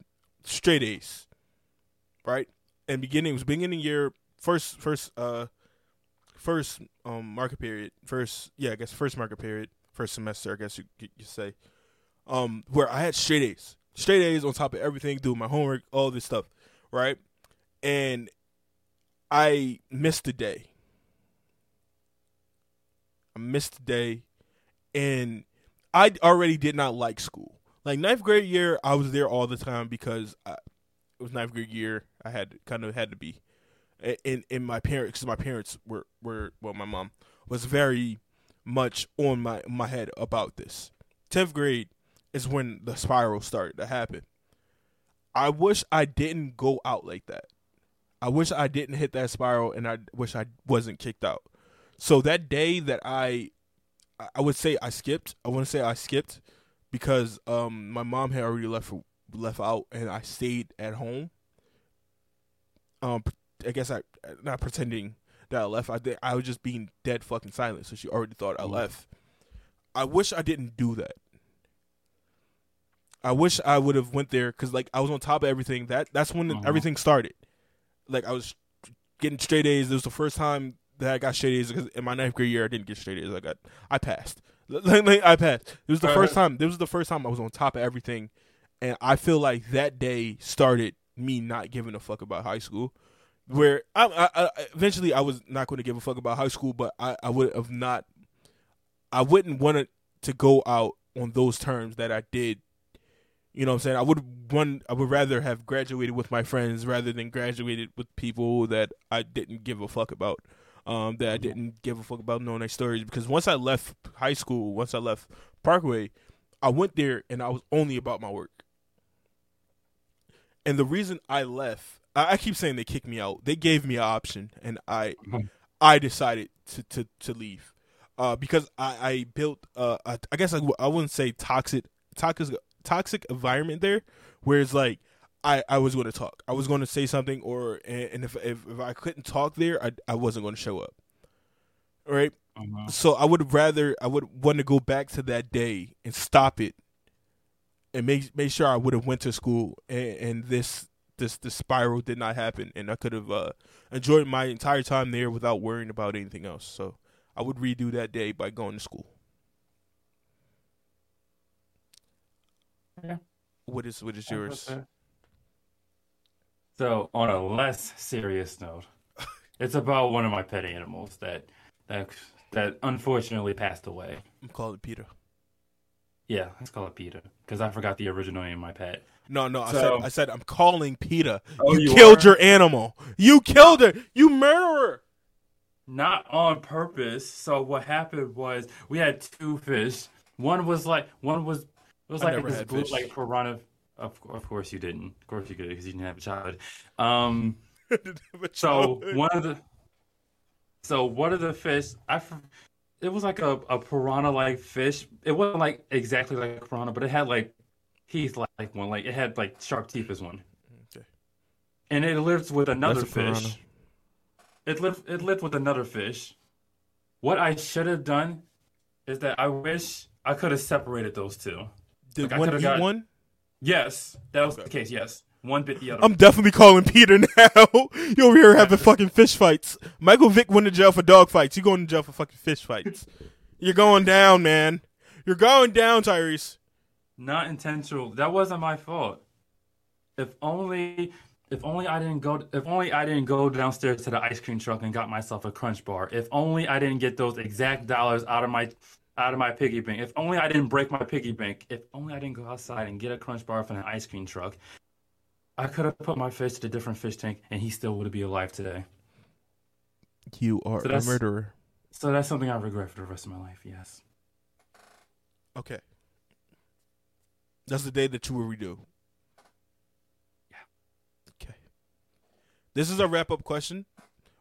straight A's, right? And beginning was beginning year first first uh first um market period first yeah I guess first market period first semester I guess you you say um where I had straight A's straight A's on top of everything doing my homework all this stuff right and I missed the day I missed the day and I already did not like school. Like ninth grade year, I was there all the time because I, it was ninth grade year. I had kind of had to be, and in my parents, because my parents were were well, my mom was very much on my my head about this. Tenth grade is when the spiral started to happen. I wish I didn't go out like that. I wish I didn't hit that spiral, and I wish I wasn't kicked out. So that day that I I would say I skipped. I want to say I skipped because um my mom had already left for, left out and I stayed at home. Um, I guess I not pretending that I left. I did, I was just being dead fucking silent, so she already thought I left. I wish I didn't do that. I wish I would have went there because like I was on top of everything. That that's when Uh-huh. everything started. Like I was getting straight A's. It was the first time that I got straight A's because in my ninth grade year I didn't get straight A's. I got I passed. <laughs> Like, like, I passed. It was the Uh-huh. first time. This was the first time I was on top of everything, and I feel like that day started me not giving a fuck about high school. Where I, I, I eventually I was not going to give a fuck about high school, but I, I would have not. I wouldn't want to go out on those terms that I did. You know what I'm saying? I would one I would rather have graduated with my friends rather than graduated with people that I didn't give a fuck about. Um, that I didn't give a fuck about knowing their stories because once I left high school, once I left Parkway, I went there and I was only about my work. And the reason I left, I, I keep saying they kicked me out. They gave me an option, and I, Mhm. I decided to to to leave, uh, because I I built uh a, I guess I, I wouldn't say toxic toxic toxic environment there, where it's like I, I was going to talk, I was going to say something, or and, if, if if I couldn't talk there, I I wasn't going to show up. Right, Uh-huh. so I would rather I would want to go back to that day and stop it, and make make sure I would have went to school and, and this this this spiral did not happen, and I could have uh, enjoyed my entire time there without worrying about anything else. So I would redo that day by going to school. Yeah. What is what is yours? So, on a less serious note, <laughs> it's about one of my pet animals that that that unfortunately passed away. I'm calling PETA. Yeah, let's call it Peter because I forgot the original name of my pet. No, no, I said I said I'm calling PETA. Oh, you, you killed are? your animal. You killed her. You murderer. Not on purpose. So what happened was we had two fish. One was like one was it was I like this had blue fish. like piranha. Of of course you didn't. Of course you did because you didn't have a child. Um. <laughs> So one of the so one of the fish I it was like a, a piranha like fish. It wasn't like exactly like a piranha, but it had like teeth like, one. Like it had like sharp teeth as one. Okay. And it lived with another fish. It lived it lived with another fish. What I should have done is that I wish I could have separated those two. Did Like, I one could've eat got- one? Yes, that was Okay. the case. Yes, one bit the other. I'm definitely calling <laughs> PETA now. you over here having <laughs> fucking fish fights. Michael Vick went to jail for dog fights. You going to jail for fucking fish fights. <laughs> You're going down, man. You're going down, Tyrese. Not intentional. That wasn't my fault. If only, if only I didn't go. If only I didn't go downstairs to the ice cream truck and got myself a Crunch Bar. If only I didn't get those exact dollars out of my, out of my piggy bank. If only I didn't break my piggy bank. If only I didn't go outside and get a Crunch Bar from an ice cream truck. I could have put my fish in a different fish tank, and he still would be alive today. You are So a murderer. So that's something I regret for the rest of my life. Yes. Okay. That's the day that you will redo. Yeah. Okay. This is a wrap up question.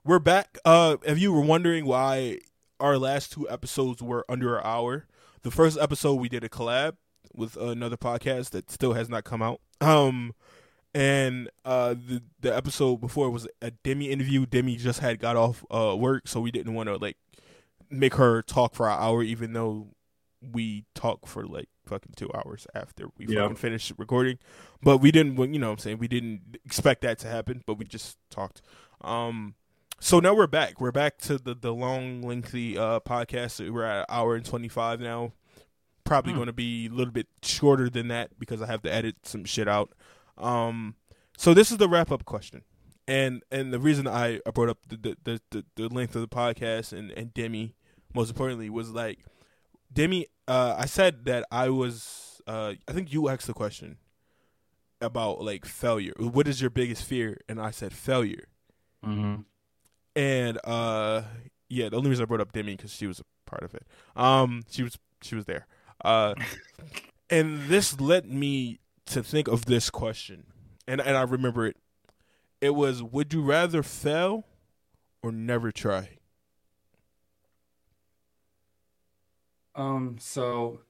We're back. Uh if you were wondering why our last two episodes were under an hour, the first episode we did a collab with another podcast that still has not come out. Um and uh the the episode before was a Demi interview. Demi just had got off uh work, so we didn't want to like make her talk for an hour even though we talk for like fucking two hours after we Yeah. fucking finished recording. But we didn't, you know what I'm saying? We didn't expect that to happen, but we just talked. Um, so now we're back. We're back to the, the long, lengthy uh, podcast. We're at an hour and 25 now. Probably Hmm. going to be a little bit shorter than that because I have to edit some shit out. Um, so this is the wrap up question. And and the reason I, brought up the, the, the, the, the length of the podcast and, and Demi, most importantly, was like, Demi, uh, I said that I was. Uh, I think you asked the question about like failure. What is your biggest fear? And I said failure. Mm-hmm. And uh, yeah, the only reason I brought up Demi because she was a part of it. Um, she was she was there. Uh, <laughs> and this led me to think of this question, and and I remember it. It was: Would you rather fail or never try? Um. So,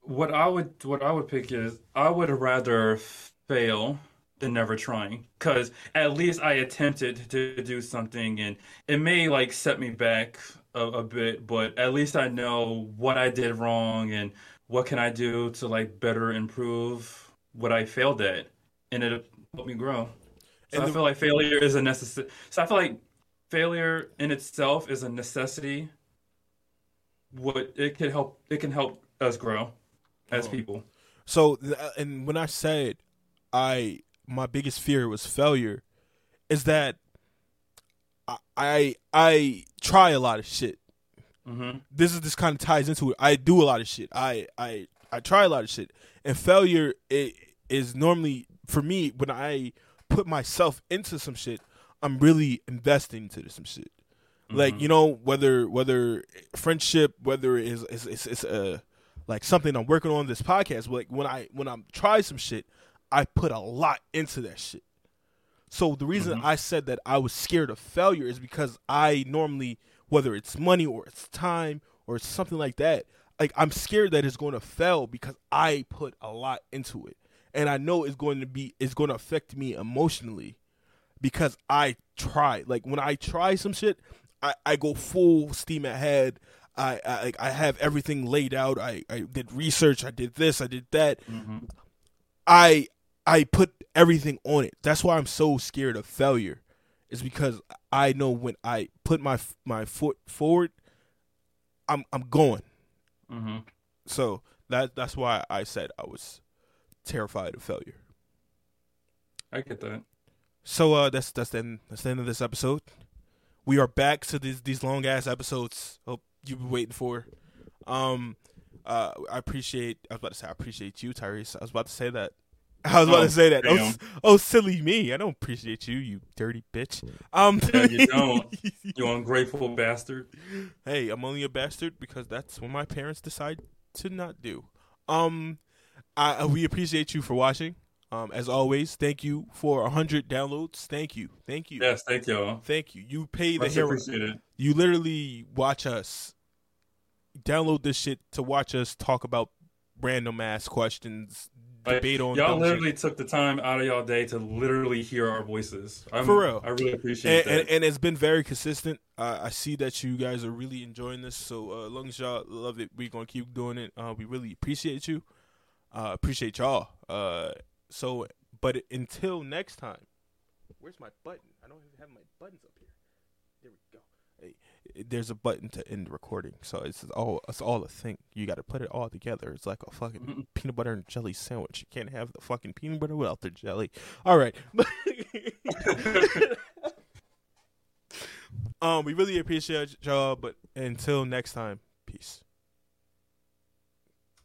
what I would what I would pick is I would rather fail than never trying, because at least I attempted to do something, and it may like set me back a, a bit, but at least I know what I did wrong and what can I do to like better improve what I failed at, and it helped me grow. So And I feel like failure is a necessary. So I feel like failure in itself is a necessity what it can help it can help us grow as Oh. people So, uh, and when I said I my biggest fear was failure, is that I I, I try a lot of shit. mm-hmm. This is this kind of ties into it. I do a lot of shit. I I I try a lot of shit, and failure it is normally for me when I put myself into some shit. I'm really investing into some shit. Like you know whether whether friendship, whether it is it's it's, it's uh, like something I'm working on this podcast. Like when I when I'm trying some shit, I put a lot into that shit. So the reason Mhm. I said that I was scared of failure is because I normally, whether it's money or it's time or it's something like that, like I'm scared that it's going to fail because I put a lot into it, and I know it's going to be it's going to affect me emotionally because I try. Like when I try some shit, I, I go full steam ahead. I, I I have everything laid out. I, I did research. I did this. I did that. Mm-hmm. I I put everything on it. That's why I'm so scared of failure. Is because I know when I put my my foot forward, I'm I'm going. Mm-hmm. So that that's why I said I was terrified of failure. I get that. So uh, that's that's the end, that's the end of this episode. We are back to these these long ass episodes. Hope you've been waiting for. Um, uh, I appreciate. I was about to say I appreciate you, Tyrese. I was about to say that. <laughs> I was about Oh, to say that. Oh, oh, silly me! I don't appreciate you, you dirty bitch. Um, Yeah, you don't. <laughs> You ungrateful bastard. hey, I'm only a bastard because that's what my parents decide to not do. Um, I we appreciate you for watching. Um, as always, thank you for hundred downloads. Thank you, thank you. Yes, thank y'all. Thank you. You pay the hero. You literally watch us download this shit to watch us talk about random ass questions, Like, debate on Y'all literally shit. took the time out of y'all day to literally hear our voices. I'm, For real. I really appreciate And, and, that. and it's been very consistent. Uh, I see that you guys are really enjoying this. So uh, as long as y'all love it, we're gonna keep doing it. Uh, we really appreciate you. Uh, appreciate y'all. Uh, so, but until next time, where's my button? I don't even have my buttons up here. There we go. Hey, there's a button to end the recording, so it's all it's all a thing. You got to put it all together. It's like a fucking Mhm. peanut butter and jelly sandwich. You can't have the fucking peanut butter without the jelly. All right. <laughs> <laughs> um, we really appreciate y'all, but until next time,